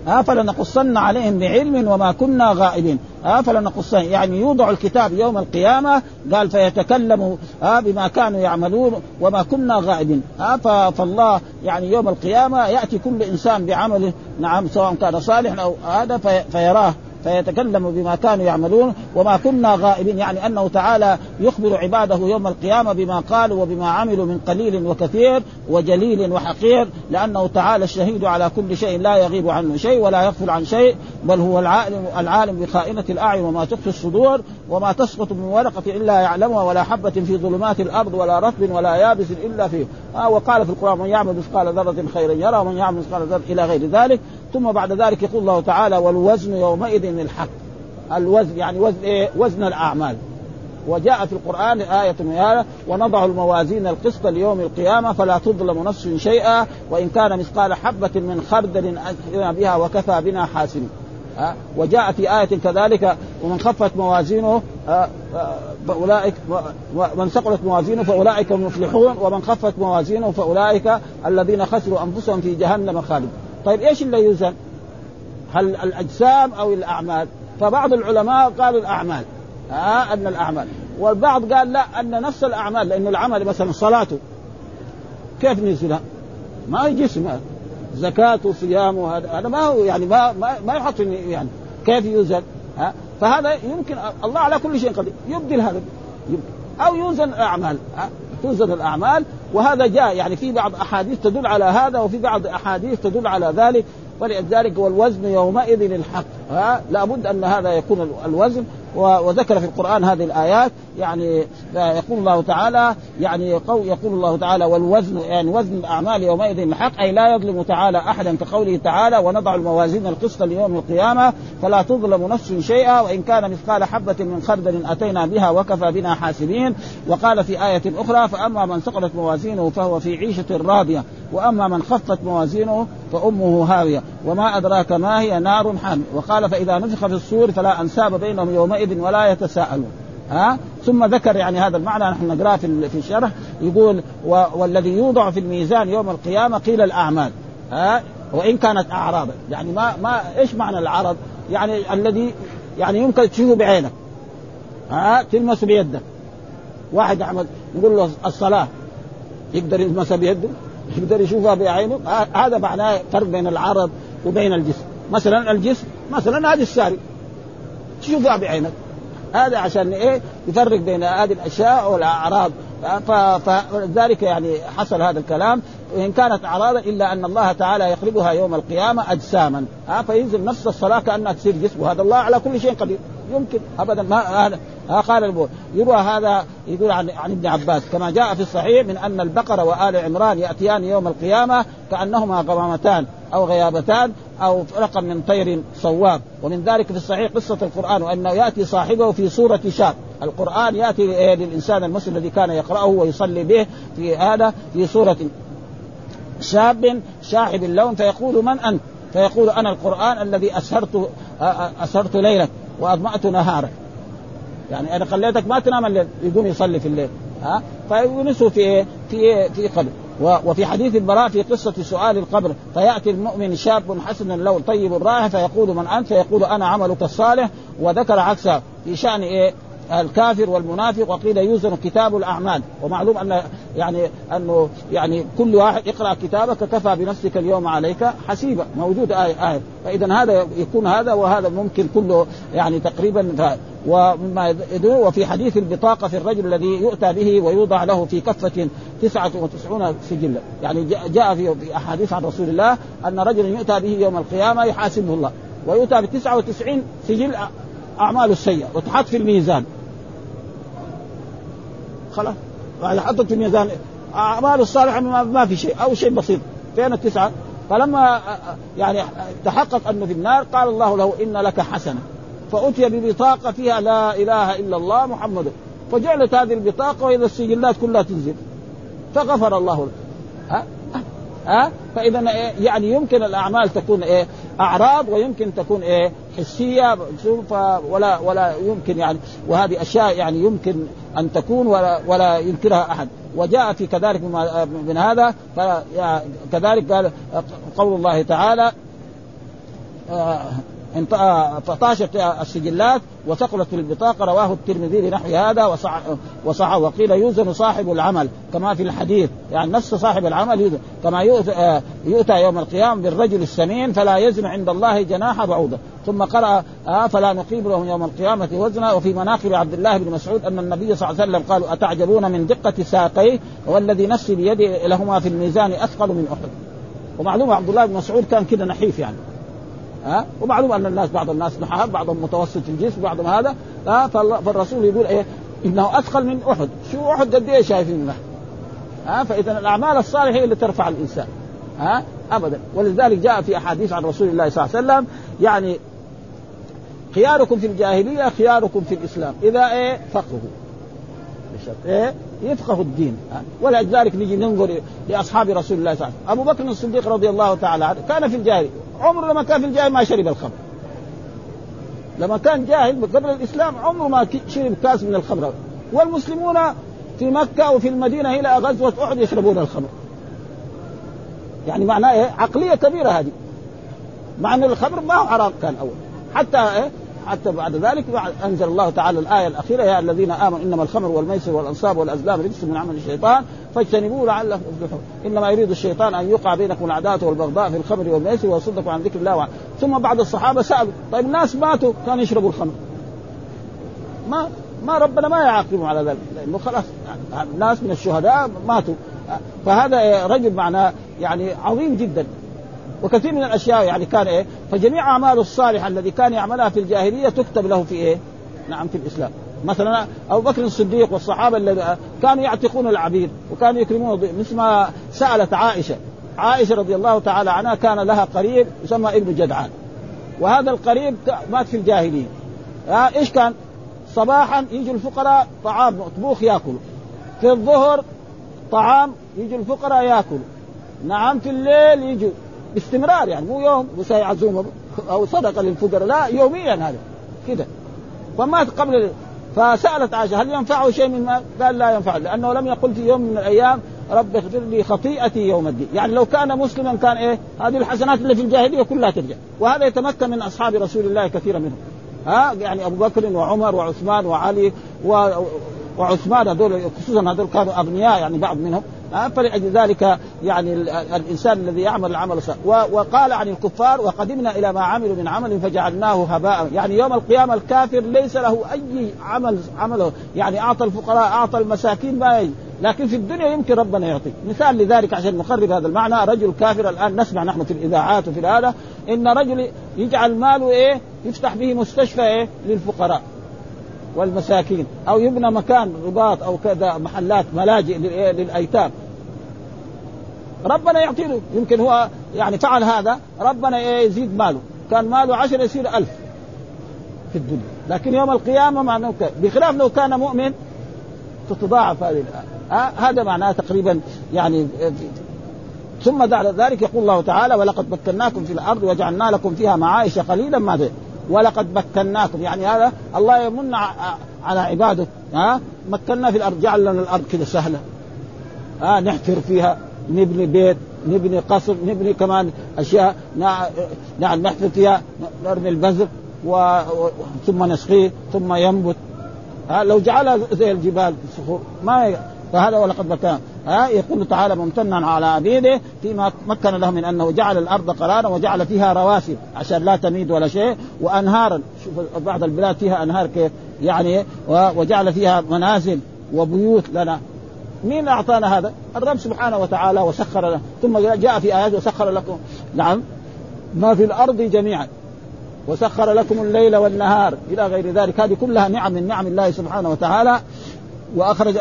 ها فلنقصن عليهم بعلم وما كنا غائبين. ها فلنقصن يعني يوضع الكتاب يوم القيامة قال فيتكلم ها بما كانوا يعملون وما كنا غائبين. ها فالله يعني يوم القيامة يأتي كل إنسان بعمله نعم سواء كان صالحا أو هذا فيراه. فيتكلم بما كانوا يعملون وما كنا غائبين يعني أنه تعالى يخبر عباده يوم القيامة بما قالوا وبما عملوا من قليل وكثير وجليل وحقير لأنه تعالى الشهيد على كل شيء لا يغيب عنه شيء ولا يغفل عن شيء بل هو العالم العالم بخائنة الأعين وما تخفي الصدور وما تسقط من ورقة إلا يعلمها ولا حبة في ظلمات الأرض ولا رطب ولا يابس إلا فيه. آه وقال في القرآن من يعمل مثقال ذرة خيرا يرى ومن يعمل مثقال ذرة إلى غير ذلك. ثم بعد ذلك يقول الله تعالى والوزن يومئذ الحق الوزن يعني وزن إيه؟ وزن الأعمال وجاء في القرآن آية هذا ونضع الموازين القسط ليوم القيامة فلا تظلم نفس شيئا وإن كان مثقال حبة من خردل أتينا بها وكفى بنا حاسبين أه؟ وجاء في آية كذلك ومن خفت موازينه أه؟ فأولئك من ثقلت موازينه فأولئك المفلحون ومن خفت موازينه فأولئك الذين خسروا أنفسهم في جهنم خالد طيب إيش اللي يوزن هل الأجسام أو الأعمال؟ فبعض العلماء قالوا الأعمال. آه أن الأعمال. والبعض قال لا أن نفس الأعمال لأنه العمل مثلا صلاته كيف نزلها؟ ما هي جسم. زكاة وصيام وهذا. هذا ما هو يعني ما ما, ما يحط يعني كيف يوزن؟ ها فهذا يمكن الله على كل شيء قدير. يبدل هذا. يبدل أو يوزن الأعمال. ها توزن الأعمال وهذا جاء يعني في بعض أحاديث تدل على هذا وفي بعض أحاديث تدل على ذلك. ولذلك والوزن يومئذ الحق. ها؟ لابد أن هذا يكون الوزن. وذكر في القرآن هذه الآيات يعني يقول الله تعالى يعني يقول الله تعالى والوزن يعني وزن الاعمال يومئذ الحق أي لا يظلم تعالى أحدا كقوله تعالى ونضع الموازين القسط ليوم القيامة فلا تظلم نفس شيئا وإن كان مثقال حبة من خردل أتينا بها وكفى بنا حاسبين. وقال في آية أخرى فأما من ثقلت موازينه فهو في عيشة راضيه وأما من خفت موازينه فأمه هاوية. وما أدراك ما هي نار حامية. وقال فإذا نفخ في الصور فلا أنساب بينهم يومئذ ولا يتساءلون. ها؟ ثم ذكر يعني هذا المعنى نحن نقراه في في الشرح. يقول والذي يوضع في الميزان يوم القيامة قيل الأعمال. ها؟ وإن كانت أعراضا. يعني ما ما إيش معنى العرض؟ يعني الذي يعني يمكن تشوفه بعينك ها؟ تلمس بيدك واحد عمل نقول له الصلاة. يقدر يلمسها بيده؟ يقدر يشوفها بعينه. هذا معناه فرق بين العرض وبين الجسم. مثلا الجسم مثلا هذه الساري تشوفها بعينك. هذا عشان إيه؟ يفرق بين هذه الأشياء والأعراض. فلذلك يعني حصل هذا الكلام. وان كانت اعراضا إلا أن الله تعالى يقلبها يوم القيامة اجساما. ها فينزل نفس الصلاة كأنها تصير جسم وهذا الله على كل شيء قدير. يمكن ابدا. ما هذا قال البول. يروى هذا يقول عن عن ابن عباس. كما جاء في الصحيح من أن البقرة وآل عمران يأتيان يوم القيامة كأنهما غمامتان أو غيابتان أو رقم من طير صواب. ومن ذلك في الصحيح قصة القرآن وأنه يأتي صاحبه في صوره شاب القرآن يأتي للانسان المسلم الذي كان يقرأه ويصلي به في هذا في صوره شاب شاحب اللون. فيقول من أنت؟ فيقول أنا القرآن الذي اسهرت أسهرت ليلك واضمأت نهارك يعني أنا خليتك ما تنام الليل يقوم يصلي في الليل. ها؟ فيونسه في في في قبر. وفي حديث البراء في قصة سؤال القبر فيأتي المؤمن شاب حسن اللون طيب الرائحة فيقول من أنت؟ فيقول أنا عملك الصالح وذكر عكسه. في شأن إيه؟ الكافر والمنافق وقيل يوزن كتاب الأعمال. ومعلوم أن يعني أنه يعني كل واحد اقرأ كتابك كفى بنفسك اليوم عليك حسيبا. موجود آية آية. فإذا هذا يكون هذا وهذا ممكن كله يعني تقريبا ومما يدعو وفي حديث البطاقة في الرجل الذي يؤتى به ويوضع له في كفة تسعة وتسعون سجلا. يعني جاء في أحاديث عن رسول الله أن رجلا يؤتى به يوم القيامة يحاسبه الله. ويؤتى بتسعة وتسعين سجل أعماله السيئة وتحط في الميزان. خلاص. يعني حطت في الميزان. أعماله الصالحة ما في شيء أو شيء بسيط. فين التسعة. فلما يعني تحقق أنه في النار قال الله له إن لك حسنة. فأتي ببطاقة فيها لا إله إلا الله محمد. فجعلت هذه البطاقة وإذا السجلات كلها تنزل. فغفر الله له. ها؟ ها؟ فإذا يعني يمكن الأعمال تكون إيه؟ أعراض ويمكن تكون إيه؟ حسيه ولا ولا يمكن يعني وهذه أشياء يعني يمكن أن تكون ولا ولا ينكرها أحد. وجاء في كذلك من هذا كذلك قال قول الله تعالى آه، فطاشت السجلات وثقلت في البطاقة رواه الترمذي بنحو هذا وصح وصح وقيل يوزن صاحب العمل كما في الحديث يعني نفس صاحب العمل يوزن كما يؤتى, يؤتى يوم القيامة بالرجل السمين فلا يزن عند الله جناح بعوضة. ثم قرأ آه فلا نقيم لهم يوم القيامة وزنا. وفي مناقب عبد الله بن مسعود أن النبي صلى الله عليه وسلم قالوا أتعجبون من دقة ساقيه والذي نفسي بيده لهما في الميزان أثقل من أحد. ومعلوم عبد الله بن مسعود كان كده نحيف يعني. ها؟ ومعلوم أن الناس بعض الناس نحاف بعضهم متوسط الجسم بعضهم هذا ها؟ فالرسول يقول إيه؟ إنه أثقل من أحد. شو أحد قد إيه شايفين ها؟ فإذا الأعمال الصالحة هي اللي ترفع الإنسان ها؟ ابدا. ولذلك جاء في أحاديث عن رسول الله صلى الله عليه وسلم يعني خياركم في الجاهلية خياركم في الإسلام. إذا إيه؟ فقهوا إيه؟ يفقه الدين. ولذلك نجي ننظر لأصحاب رسول الله صلى الله عليه وسلم. أبو بكر الصديق رضي الله تعالى عنه كان في الجاهلية. عمره لما كان في الجاهل ما شرب الخمر. لما كان جاهل قبل الإسلام عمره ما شرب كاس من الخمر. والمسلمون في مكة وفي المدينة إلى غزوة أحد يشربون الخمر. يعني معناه إيه؟ عقلية كبيرة هذه. مع أن الخمر ما هو حرام كان أول. حتى إيه؟ حتى بعد ذلك أنزل الله تعالى الآية الأخيرة يا الذين آمنوا إنما الخمر والميسر والأنصاب والأزلام رجس من عمل الشيطان فاجتنبوه لعلكم تفلحون. إنما يريد الشيطان أن يوقع بينكم العداوة والبغضاء في الخمر والميسر ويصدكم عن ذكر الله وعن. ثم بعض الصحابة سألوا طيب الناس ماتوا كانوا يشربوا الخمر. ما ما ربنا ما يعاقبهم على ذلك. لأنه خلاص يعني الناس من الشهداء ماتوا. فهذا رجل معناه يعني عظيم جدا. وكثير من الأشياء يعني كان إيه فجميع أعماله الصالحة الذي كان يعملها في الجاهلية تكتب له في إيه؟ نعم في الإسلام. مثلا أبو بكر الصديق والصحابة الذين كانوا يعتقون العبيد وكانوا يكرمون مثل ما سألت عائشة. عائشة رضي الله تعالى عنها كان لها قريب يسمى ابن جدعان. وهذا القريب مات في الجاهلية. إيش كان؟ صباحا يجوا الفقراء طعام مطبوخ يأكلوا. في الظهر طعام يجوا الفقراء يأكلوا. نعم في الليل يجوا. باستمرار يعني مو يوم وساي عزومه أو صدقة للفقراء لا يوميا هذا كده فمات قبل فسألت عائشة هل ينفعه شيء من ما قال لا ينفع لأنه لم يقل في يوم من الأيام رب اغفر لي خطيئتي يوم الدين. يعني لو كان مسلما كان إيه هذه الحسنات اللي في الجاهلية كلها ترجع. وهذا يتمكن من أصحاب رسول الله كثيرا منهم. ها يعني أبو بكر وعمر وعثمان وعلي و وعثمان هذول خصوصا هذول كانوا أغنياء يعني بعض منهم. فلأجل ذلك يعني الإنسان الذي يعمل العمل وقال عن الكفار وقدمنا إلى ما عملوا من عمل فجعلناه هباء. يعني يوم القيامة الكافر ليس له أي عمل عمله. يعني أعطى الفقراء أعطى المساكين ما يجي لكن في الدنيا يمكن ربنا يعطي مثال لذلك عشان نقرب هذا المعنى رجل كافر الآن نسمع نحن في الإذاعات وفي هذا إن رجل يجعل ماله إيه؟ يفتح به مستشفى إيه؟ للفقراء. والمساكين أو يبنى مكان رباط أو كذا محلات ملاجئ للأيتام. ربنا يعطيه يمكن هو يعني فعل هذا ربنا يزيد ماله. كان ماله عشر يصير ألف في الدنيا. لكن يوم القيامة معناه بخلاف لو كان مؤمن تتضاعف هذه آه هذا معناه تقريبا يعني ثم بعد ذلك يقول الله تعالى ولقد مكناكم في الأرض وجعلنا لكم فيها معايش قليلا ما ده ولقد مكناكم. يعني هذا الله يمن على عباده. ها؟ مكنا في الأرض. جعل لنا الأرض كذا سهلة. ها؟ نحفر فيها. نبني بيت. نبني قصر. نبني كمان أشياء. نعم نحفر فيها. نرمي البذر و... ثم نسقيه. ثم ينبت. ها؟ لو جعلها زي الجبال الصخور. ما فهذا ولقد مكان ها يقول تعالى ممتنا على عبيده فيما مكن له من أنه جعل الأرض قرارا وجعل فيها رواسي. عشان لا تميد ولا شيء. وانهارا شوف بعض البلاد فيها أنهار كيف؟ يعني وجعل فيها منازل وبيوت لنا. مين أعطانا هذا؟ الرب سبحانه وتعالى وسخر له. ثم جاء في آيات وسخر لكم. نعم. ما في الأرض جميعا. وسخر لكم الليل والنهار. إلى غير ذلك. هذه كلها نعم من نعم الله سبحانه وتعالى. وأخرج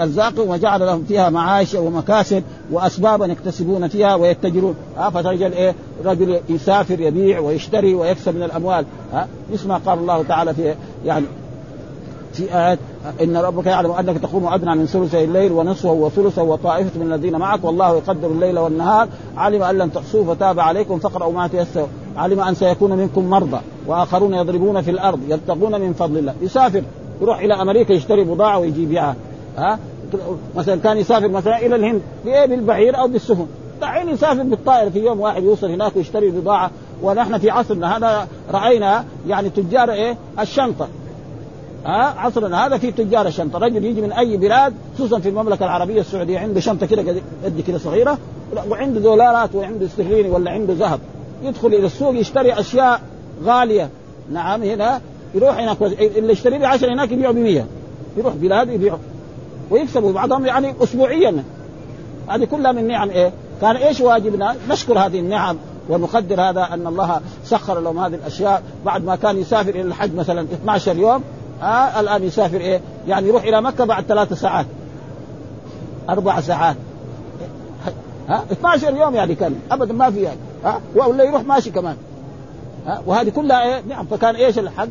ارزاقهم وجعل لهم فيها معايش ومكاسب واسبابا يكتسبون فيها ويتجرون. ها فتجد إيه رجل يسافر يبيع ويشتري ويكسب من الأموال. ها مثل ما قال الله تعالى في يعني في آيات إن ربك يعلم أنك تقوم أدنى من ثلثي الليل ونصفه وثلثه وطائفة من الذين معك والله يقدر الليل والنهار. علم أن لن تحصوه فتاب عليكم فاقرأوا ما تيسر. علم أن سيكون منكم مرضى وآخرون يضربون في الأرض يبتغون من فضل الله. يسافر. يروح إلى أمريكا يشتري بضاعة ويجي يبيعها ها؟ مثلا كان يسافر مثلا إلى الهند بإيه؟ بالبعير أو بالسفن. دحين يسافر بالطائره في يوم واحد يوصل هناك ويشتري بضاعة. ونحن في عصرنا هذا رأينا يعني تجار إيه؟ الشنطة. ها؟ عصرنا هذا في تجار الشنطة. رجل يجي من أي بلاد خصوصا في المملكة العربية السعودية عنده شنطة كده قد كده صغيرة وعنده دولارات وعنده استرليني ولا عنده ذهب. يدخل إلى السوق يشتري أشياء غالية. نعم هنا يروح هناك اللي يشتري ب 10 هناك يبيعه ب 100 يروح بلاد يبيعه ويكسبوا بعضهم يعني اسبوعيا. هذه كلها من نعم إيه؟ كان إيش واجبنا؟ نشكر هذه النعم ونقدر هذا أن الله سخر لهم هذه الأشياء. بعد ما كان يسافر إلى الحج مثلا 12 يوم آه الآن يسافر إيه؟ يعني يروح إلى مكة بعد ثلاث ساعات. أربع ساعات. ها؟ 12 يوم يعني كان. ابدا ما في يعني. ها؟ ولا يروح ماشي كمان. ها؟ وهذه كلها إيه؟ نعم فكان إيش الحق؟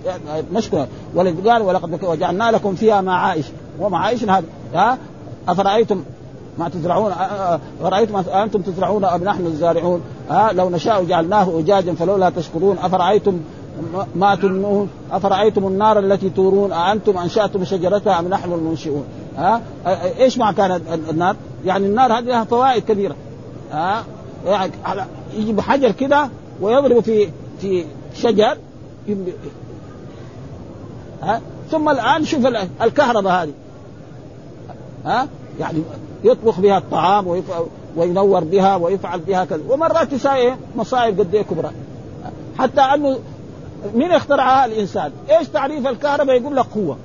ولذلك قال ولقد وجعلنا لكم فيها معايش. ومعايش هذا. ها؟ أفرأيتم ما تزرعون؟ أرأيتم أنتم تزرعون أم نحن الزارعون؟ ها؟ لو نشاء جعلناه أجاجا فلولا تشكرون. أفرأيتم ما تنون أفرأيتم النار التي تورون؟ أأنتم أنشأتم شجرتها أم نحن المنشئون؟ ها؟ إيش معنى كانت النار؟ يعني النار هذه لها فوائد كبيرة. ها؟ يعني يجي بحجر كده ويضرب في في شجر ها؟ ثم الآن شوف الكهرباء هذه. ها؟ يعني يطبخ بها الطعام وينور بها ويفعل بها كذا. ومرات تساوي مصائب قد إيه كبرى. حتى أنه مين اخترعها الإنسان؟ إيش تعريف الكهرباء؟ يقول لك قوة.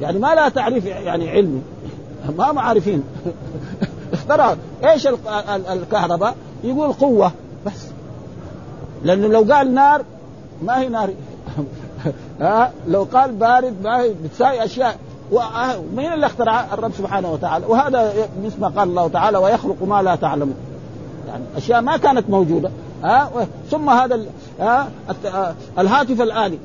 يعني ما لها تعريف يعني علمي. ما معارفين [laughs] اخترع إيش الكهرباء؟ يقول قوة بس. لأنه لو قال نار ما هي نار. [laughs] ها لو قال بارد ما هي بتساوي أشياء. ومين اللي اخترع الرب سبحانه وتعالى؟ وهذا مثل ما قال الله تعالى ويخلق ما لا تعلمون. يعني أشياء ما كانت موجودة. ها ثم هذا ها الهاتف الآلي.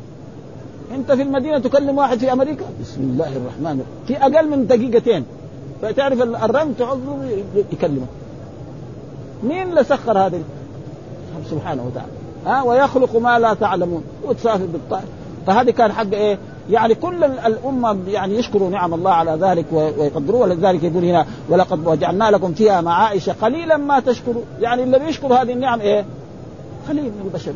أنت في المدينة تكلم واحد في أمريكا؟ بسم الله الرحمن الرحيم. في أقل من دقيقتين. فتعرف الرنج تعظه يكلمك. مين اللي سخر هذا سبحانه وتعالى. ها ويخلق ما لا تعلمون وتسافر بالطائر. فهذه كان حق إيه؟ يعني كل الأمة يعني يشكروا نعم الله على ذلك ويقدروه ولذلك يقول هنا ولقد وجعلنا لكم فيها معائش قليلا ما تشكروا. يعني اللي بيشكر هذه النعم إيه؟ قليل من البشر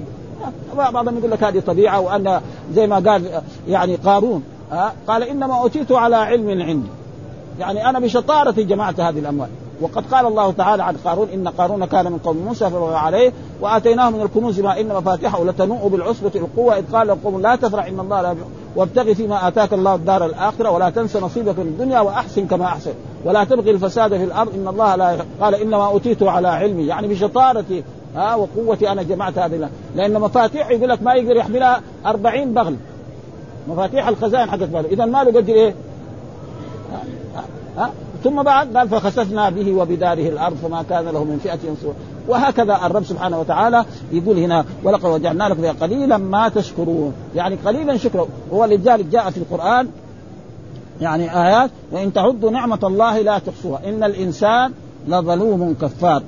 بعضهم يقول لك هذه طبيعة وأن زي ما قال يعني قارون قال إنما أوتيت على علم عندي. يعني أنا بشطارتي جمعت هذه الأموال. وقد قال الله تعالى عن قارون إن قارون كان من قوم موسى فبغى عليه وآتيناه من الكنوز ما إن مفاتحه لتنوء بالعصبة القوة. إذ قال لقوم لا تفرح إن الله لا وابتغ فيما آتاك الله الدار الآخرة ولا تنس نصيبك من الدنيا وأحسن كما أحسن. ولا تبغي الفساد في الأرض. إن الله لا قال إنما أوتيت على علمي. يعني بشطارتي ها وقوتي أنا جمعت هذه لأن مفاتيح يقول لك ما يقدر يحملها أربعين بغل. مفاتيح الخزائن حقت ماله. اذا ماله قد إيه؟ ها, ثم بعد قال فخسفنا به وبداره الأرض فما كان له من فئة ينصر وهكذا الرب سبحانه وتعالى يقول هنا ولقد وجعلنا لكم قليلا ما تشكرون. يعني قليلا شكرا. ولذلك جاء في القرآن يعني آيات وإن تعدوا نعمة الله لا تحصوها. إن الإنسان لظلوم كفار.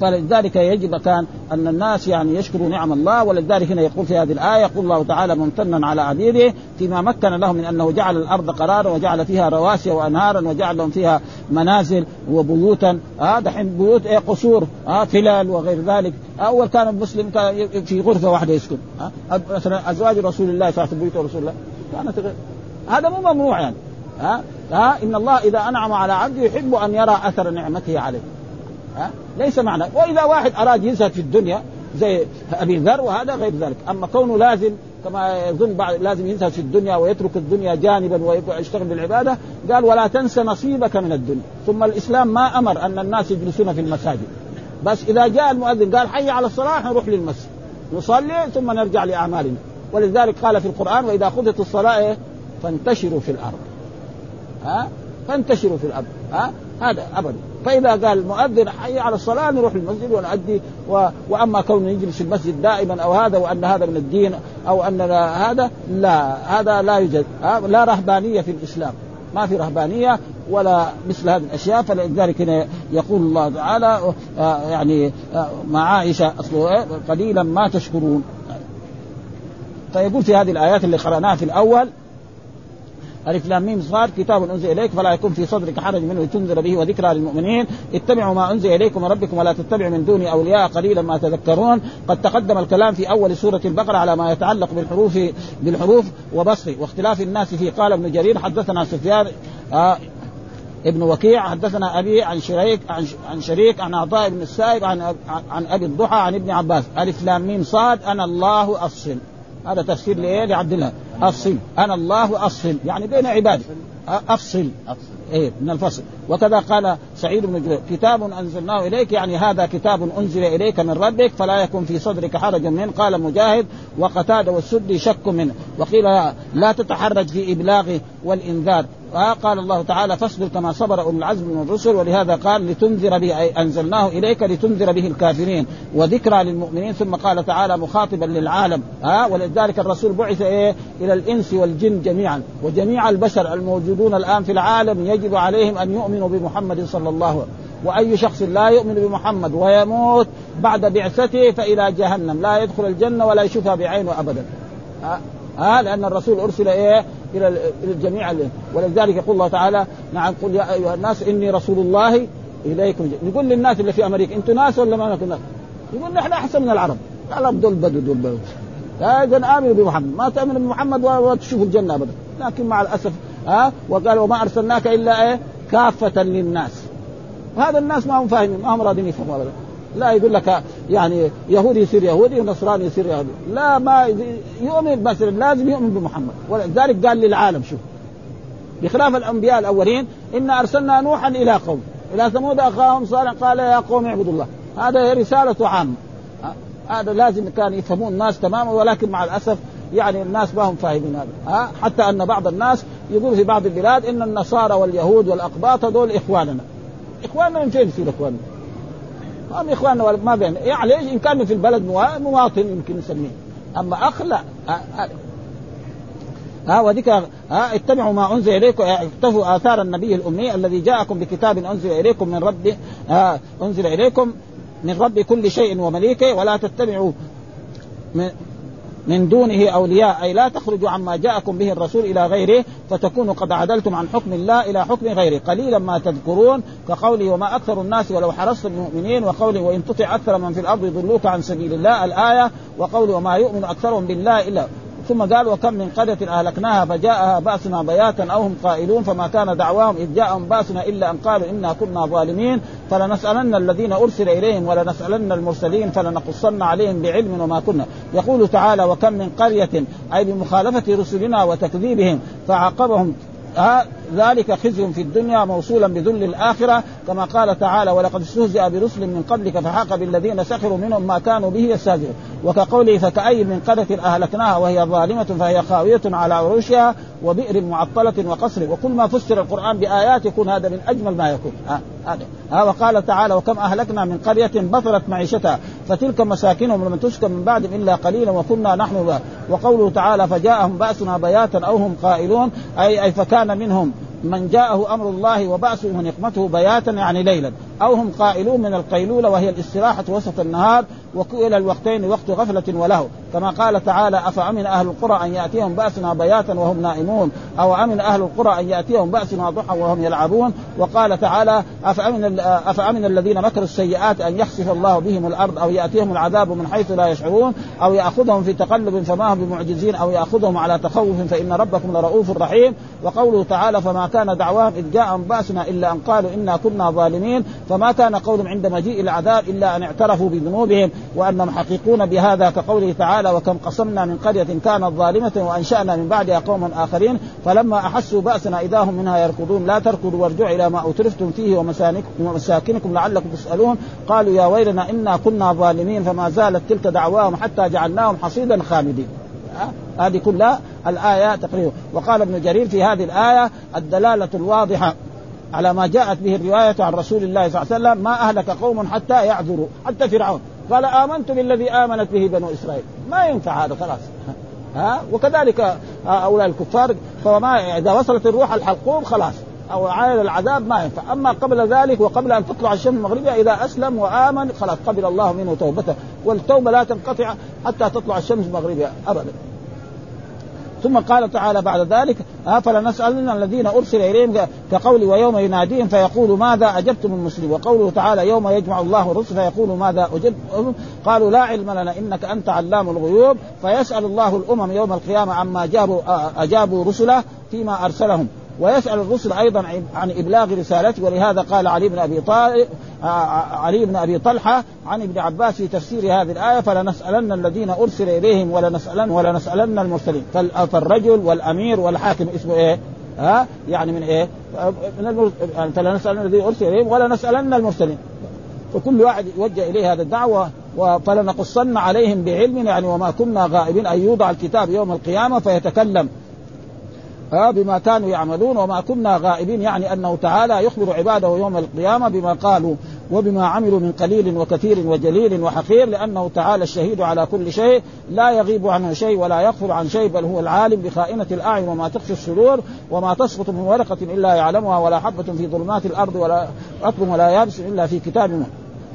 فلذلك يجب كان أن الناس يعني يشكروا نعم الله ولذلك هنا يقول في هذه الآية يقول الله تعالى ممتنا على عبيده فيما مكن لهم من أنه جعل الأرض قرارا وجعل فيها رواسي وأنهارا وجعل لهم فيها منازل وبيوتا. هذا آه دحين بيوت إيه؟ قصور. آه فلال وغير ذلك. أول كان المسلم كان في غرفة واحدة يسكن. آه مثلا أزواج رسول الله صلى الله عليه وسلم رسول الله. كانت هذا مو ممنوع يعني. ها آه آه إن الله إذا أنعم على عبده يحب أن يرى أثر نعمته عليه. ها؟ ليس معنى. وإذا واحد أراد يزهد في الدنيا زي أبي ذر وهذا غير ذلك. أما كونه لازم كما يظن بعض لازم يزهد في الدنيا ويترك الدنيا جانبا ويشتغل بالعبادة قال ولا تنس نصيبك من الدنيا. ثم الإسلام ما أمر أن الناس يجلسون في المساجد. بس إذا جاء المؤذن قال حي على الصلاة نروح للمسجد. نصلي ثم نرجع لأعمالنا. ولذلك قال في القرآن وإذا قضت الصلاة فانتشروا في الأرض. ها؟ فانتشروا في الأرض. ها؟ هذا أبدا. فإذا قال المؤذن حي على الصلاة نروح المسجد ونؤدي و... وأما كون يجلس في المسجد دائما أو هذا وأن هذا من الدين أو أن هذا لا هذا لا يوجد لا رهبانية في الإسلام. ما في رهبانية ولا مثل هذه الأشياء. فلذلك هنا يقول الله تعالى آه، يعني آه، مع عائشة اصله قليلا ما تشكرون. فيقول في هذه الآيات اللي قرأناها في الأول ألف لام ميم صاد كتاب أنزل إليك فلا يكون في صدرك حرج منه تنذر به وذكرى للمؤمنين. اتبعوا ما أنزل إليكم من ربكم ولا تتبعوا من دون أولياء قليلا ما تذكرون. قد تقدم الكلام في أول سورة البقرة على ما يتعلق بالحروف بالحروف وبسط. واختلاف الناس فيه قال ابن جرير حدثنا سفيان آه ابن وكيع حدثنا أبي عن شريك عن عن شريك عن عطاء بن السائب عن عن أبي الضحى عن ابن عباس. ألف لام ميم صاد أنا الله أفصل. هذا تفسير لإيه؟ لعبد الله. أفصل. أنا الله أفصل. يعني بين عبادي. أفصل. إيه من الفصل. وكذا قال سعيد بن جبير. كتاب أنزلناه إليك يعني هذا كتاب أنزل إليك من ربك فلا يكن في صدرك حرج منه. قال مجاهد وقتاد والسدي شك منه. وقيل لا تتحرج في ابلاغه والإنذار. قال الله تعالى فاصبر كما صبر أولو العزم من الرسل ولهذا قال لتنذر به أي أنزلناه إليك لتنذر به الكافرين وذكرى للمؤمنين ثم قال تعالى مخاطبا للعالم ها؟ ولذلك الرسول بعث إيه؟ إلى الإنس والجن جميعا وجميع البشر الموجودون الآن في العالم يجب عليهم أن يؤمنوا بمحمد صلى الله عليه وسلم. وأي شخص لا يؤمن بمحمد ويموت بعد بعثته فإلى جهنم لا يدخل الجنة ولا يشوفها بعينه ابدا. ها لأن الرسول أرسل إيه؟ إلى إلى الجميع ولذلك يقول الله تعالى نعم قل يا أيها الناس إني رسول الله إليكم. يقول للناس اللي في أمريكا أنتم ناس ولا ما ناس؟ يقول نحن أحسن من العرب. العرب دول بدو دول بدو. اذا آمنوا بمحمد. ما تامن بمحمد وتشوفوا الجنة ابدا. لكن مع الأسف ها وقال وما أرسلناك إلا إيه؟ كافة للناس. وهذا الناس ما هم فاهمين ما هم راضين يفهموا ابدا. لا يقول لك يعني يهودي يصير يهودي ونصراني يصير يهودي. لا ما يؤمن بس لازم يؤمن بمحمد. ولذلك قال للعالم شوف بخلاف الأنبياء الأولين انا أرسلنا نوحا إلى قوم. إلى ثمود أخاهم صالح قال يا قوم اعبدوا الله. هذا رسالته عامة. هذا لازم كان يفهمون الناس تماما ولكن مع الأسف يعني الناس ما هم فاهمين هذا. ها؟ حتى أن بعض الناس يقول في بعض البلاد إن النصارى واليهود والأقباط هذول إخواننا. إخواننا من فين يصير إخواننا؟ هم إخواننا ما بين. يعني إيش؟ إن كان في البلد مواطن يمكن نسميه. أما أخ لا. ها وذكر ها اتبعوا ما أنزل إليكم. اكتفوا آثار النبي الأمي الذي جاءكم بكتاب أنزل إليكم من رب أنزل إليكم من رب كل شيء ومليكه ولا تتبعوا من دونه أولياء أي لا تخرجوا عما جاءكم به الرسول إلى غيره فتكونوا قد عدلتم عن حكم الله إلى حكم غيره. قليلا ما تذكرون كقوله وما أكثر الناس ولو حرصت المؤمنين وقوله وإن تطع أكثر من في الأرض يضلوك عن سبيل الله الآية وقوله وما يؤمن أكثرهم بالله إلا ثم قال وكم من قرية أهلكناها فجاءها بأسنا بياتا أو هم قائلون فما كان دعواهم إذ جاءهم بأسنا إلا أن قالوا إنا كنا ظالمين فلنسألن الذين أرسل إليهم ولنسألن المرسلين فلنقصن عليهم بعلم وما كنا. يقول تعالى وكم من قرية أي بمخالفة رسلنا وتكذيبهم فعاقبهم ذلك خزي في الدنيا موصولا بذل الآخرة كما قال تعالى ولقد استهزئ برسل من قبلك فحاق بالذين سخروا منهم ما كانوا به يستهزئون. وكقوله فكأي من قرية أهلكناها وهي ظالمة فهي خاوية على عروشها وبئر معطلة وقصر. وكل ما فسر القرآن بآيات يكون هذا من أجمل ما يكون. هذا. ها وقال تعالى وكم أهلكنا من قرية بطلت معيشتها فتلك مساكنهم لم تسكن من بعدهم إلا قليلا وكنا نحن وقوله تعالى فجاءهم بأسنا بياتا أو هم قائلون. أي أي فكان منهم من جاءه أمر الله وبأسه ونقمته بياتا يعني ليلا. أو هم قائلون من القيلولة وهي الاستراحة وسط النهار وكلا الوقتين وقت غفلة وله. كما قال تعالى أفأمن أهل القرى أن يأتيهم بأسنا بياتا وهم نائمون؟ أو أمن أهل القرى أن يأتيهم بأسنا ضحى وهم يلعبون؟ وقال تعالى أفأمن أفأمن الذين مكروا السيئات أن يخسف الله بهم الأرض أو يأتيهم العذاب من حيث لا يشعرون؟ أو يأخذهم في تقلب فما هم بمعجزين؟ أو يأخذهم على تخوف فإن ربكم لرؤوف رحيم. وقوله تعالى فما كان دعواهم إذ جاءهم بأسنا إلا أن قالوا إنا كنا ظالمين. فما كان قولهم عند مجيء العذاب إلا أن اعترفوا بذنوبهم وأنهم حقيقون بهذا كقوله تعالى وكم قصمنا من قرية كانت ظالمة وأنشأنا من بعدها قوما آخرين فلما أحسوا بأسنا إذا هم منها يركضون لا تركضوا وارجعوا إلى ما أترفتم فيه ومساكنكم لعلكم تسألون. قالوا يا ويلنا إنا كنا ظالمين فما زالت تلك دعواهم حتى جعلناهم حصيدا خامدين هذه كلها الآية تقريبا. وقال ابن جرير في هذه الآية الدلالة الواضحة. على ما جاءت به الرواية عن رسول الله صلى الله عليه وسلم ما أهلك قوم حتى يعذروا حتى فرعون. قال امنت بالذي آمنت به بنو إسرائيل. ما ينفع هذا خلاص. ها؟ وكذلك هؤلاء الكفار فما إذا وصلت الروح الحلقوم خلاص. أو عائل العذاب ما ينفع. أما قبل ذلك وقبل أن تطلع الشمس المغربية إذا أسلم وآمن خلاص قبل الله منه توبته. والتوبة لا تنقطع حتى تطلع الشمس المغربية ابدا. ثم قال تعالى بعد ذلك فلنسألن الذين أرسل إليهم كقول ويوم يناديهم فيقول ماذا أجبتم المسلمين وقوله تعالى يوم يجمع الله الرسل فيقول ماذا أجبتم قالوا لا علم لنا إنك أنت علام الغيوب فيسأل الله الأمم يوم القيامة عما أجابوا أجابوا رسله فيما أرسلهم ويسأل الرسل أيضا عن إبلاغ رسالته ولهذا قال علي بن أبي طالب علي بن أبي طلحة عن ابن عباس في تفسير هذه الآية فلنسألن الذين أرسل إليهم ولنسألن ولنسألن المرسلين فالرجل والأمير والحاكم اسمه إيه؟ ها يعني من إيه؟ من المر... يعني فلنسألن الذين أرسل إليهم ولنسألن المرسلين فكل واحد يوجه إليه هذا الدعوة فلنقصن عليهم بعلم يعني وما كنا غائبين أن يوضع الكتاب يوم القيامة فيتكلم ها بما كانوا يعملون وما كنا غائبين يعني أنه تعالى يخبر عباده يوم القيامة بما قالوا وبما عملوا من قليل وكثير وجليل وحقير لأنه تعالى الشهيد على كل شيء لا يغيب عنه شيء ولا يغفر عن شيء بل هو العالم بخائنة الأعين وما تخفي الصدور وما تسقط من ورقة إلا يعلمها ولا حبة في ظلمات الأرض ولا رطب ولا يابس إلا في كتاب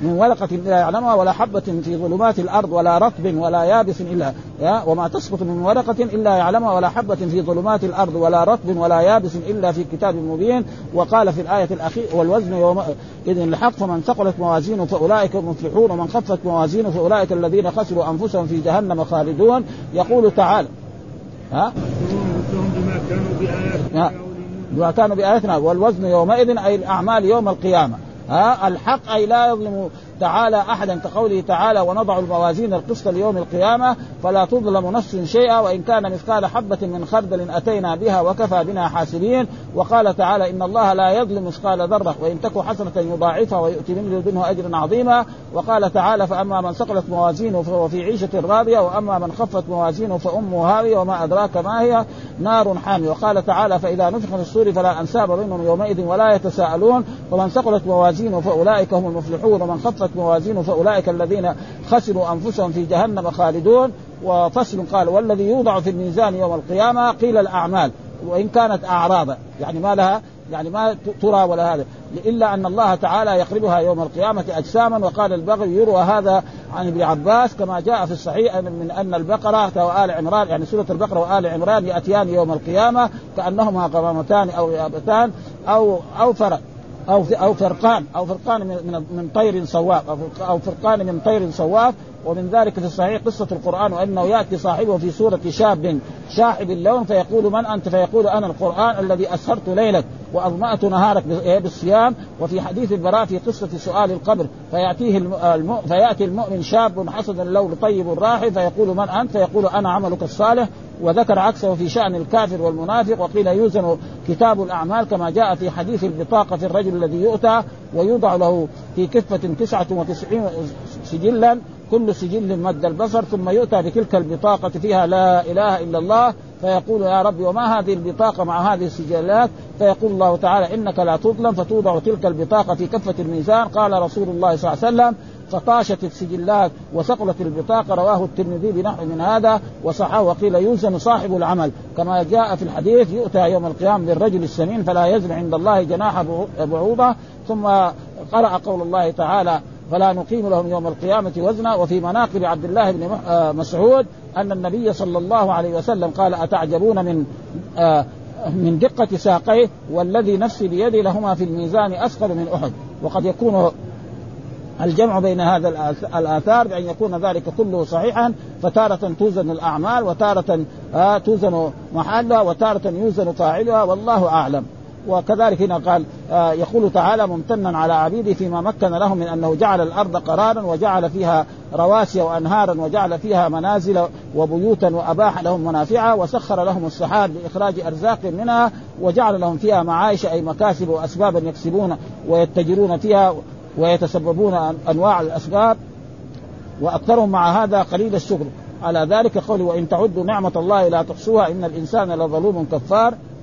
من ورقة لا يعلمها ولا حبة في ظلمات الأرض ولا رطب ولا يابس إلا وما تسقط من ورقة إلا يعلمها ولا حبة في ظلمات الأرض ولا رطب ولا يابس إلا في كتاب مبين. وقال في الآية الأخيرة والوزن يومئذ الحق فمن ثقلت موازينه فأولئك المفلحون ومن خفت موازينه فأولئك الذين خسروا أنفسهم في جهنم خالدون. يقول تعالى ها؟ بما كانوا بآياتنا بما كانوا بآياتنا. والوزن يومئذ أي الأعمال يوم القيامة. ها؟ الحق أي لا يظلم تعالى أحدا كقوله تعالى ونضع الموازين القسط ليوم القيامة فلا تظلم نفس شيئا وإن كان مثقال حبة من خردل أتينا بها وكفى بنا حاسبين وقال تعالى إن الله لا يظلم مثقال ذرة وإن تك حسنة يضاعفها ويؤتي من لدنه أجرا عظيما وقال تعالى فأما من ثقلت موازينه فهو في عيشة راضية وأما من خفت موازينه فأمه هاوية وما أدراك ما هي نار حامية وقال تعالى فإذا نفخ في الصور فلا أنساب بينهم يومئذ ولا يتساءلون ومن ثقلت موازينه فأولئك هم المفلحون ومن خفت خفت موازينه فأولئك الذين خسروا أنفسهم في جهنم خالدون. وفصل قال والذي يوضع في الميزان يوم القيامة قيل الأعمال وإن كانت اعراضا يعني ما لها يعني ما ترى ولا هذا. إلا أن الله تعالى يقربها يوم القيامة أجساما. وقال البغي يروى هذا عن ابن عباس كما جاء في الصحيح من أن البقرة وال عمران يعني سورة البقرة وآل عمران يأتيان يوم القيامة كأنهما غمامتان أو يابتان أو أو فرق. أو أو فرقان أو فرقان من من طير صواف أو فرقان من طير صواف ومن ذلك في الصحيح قصة القرآن وأنه يأتي صاحبه في سورة شاب شاحب اللون فيقول من أنت؟ فيقول أنا القرآن الذي أسهرت ليلك وأظمأت نهارك إيه، بالصيام. وفي حديث البراء في قصة سؤال القبر فيأتيه الم... فيأتي المؤمن شاب حسن اللون طيب راحي فيقول من أنت؟ فيقول أنا عملك الصالح. وذكر عكسه في شأن الكافر والمنافق وقيل يوزن كتاب الأعمال كما جاء في حديث البطاقة في الرجل الذي يؤتى ويوضع له في كفة تسعة وتسعين سجلا. كل سجل مد البصر ثم يؤتى بتلك البطاقة فيها لا إله إلا الله فيقول يا رب وما هذه البطاقة مع هذه السجلات؟ فيقول الله تعالى إنك لا تظلم فتوضع تلك البطاقة في كفة الميزان. قال رسول الله صلى الله عليه وسلم فطاشت السجلات وثقلت البطاقة. رواه الترمذي بنحو من هذا وصححه وقيل يوزن صاحب العمل. كما جاء في الحديث يؤتى يوم القيامة بالرجل السمين فلا يزن عند الله جناح بعوضة. ثم قرأ قول الله تعالى فلا نقيم لهم يوم القيامة وزنا. وفي مناقب عبد الله بن آه، مسعود أن النبي صلى الله عليه وسلم قال أتعجبون من آه، من دقة ساقيه والذي نفسي بيدي لهما في الميزان أثقل من أحد. وقد يكون الجمع بين هذا الآثار بأن يكون ذلك كله صحيحا فتارة توزن الأعمال وتارة آه، توزن محلها وتارة يوزن فاعلها والله أعلم. وكذلك هنا قال آه يقول تعالى ممتنا على عبيده فيما مكن لهم من أنه جعل الأرض قرارا وجعل فيها رواسي وأنهارا وجعل فيها منازل وبيوتا وأباح لهم منافعا وسخر لهم السحاب لإخراج أرزاق منها وجعل لهم فيها معايش أي مكاسب وأسبابا يكسبون ويتجرون فيها ويتسببون أنواع الأسباب. وأكثرهم مع هذا قليل الشكر. على ذلك قول وإن تعدوا نعمة الله لا تحصوها إن الإنسان لظلوم كفار.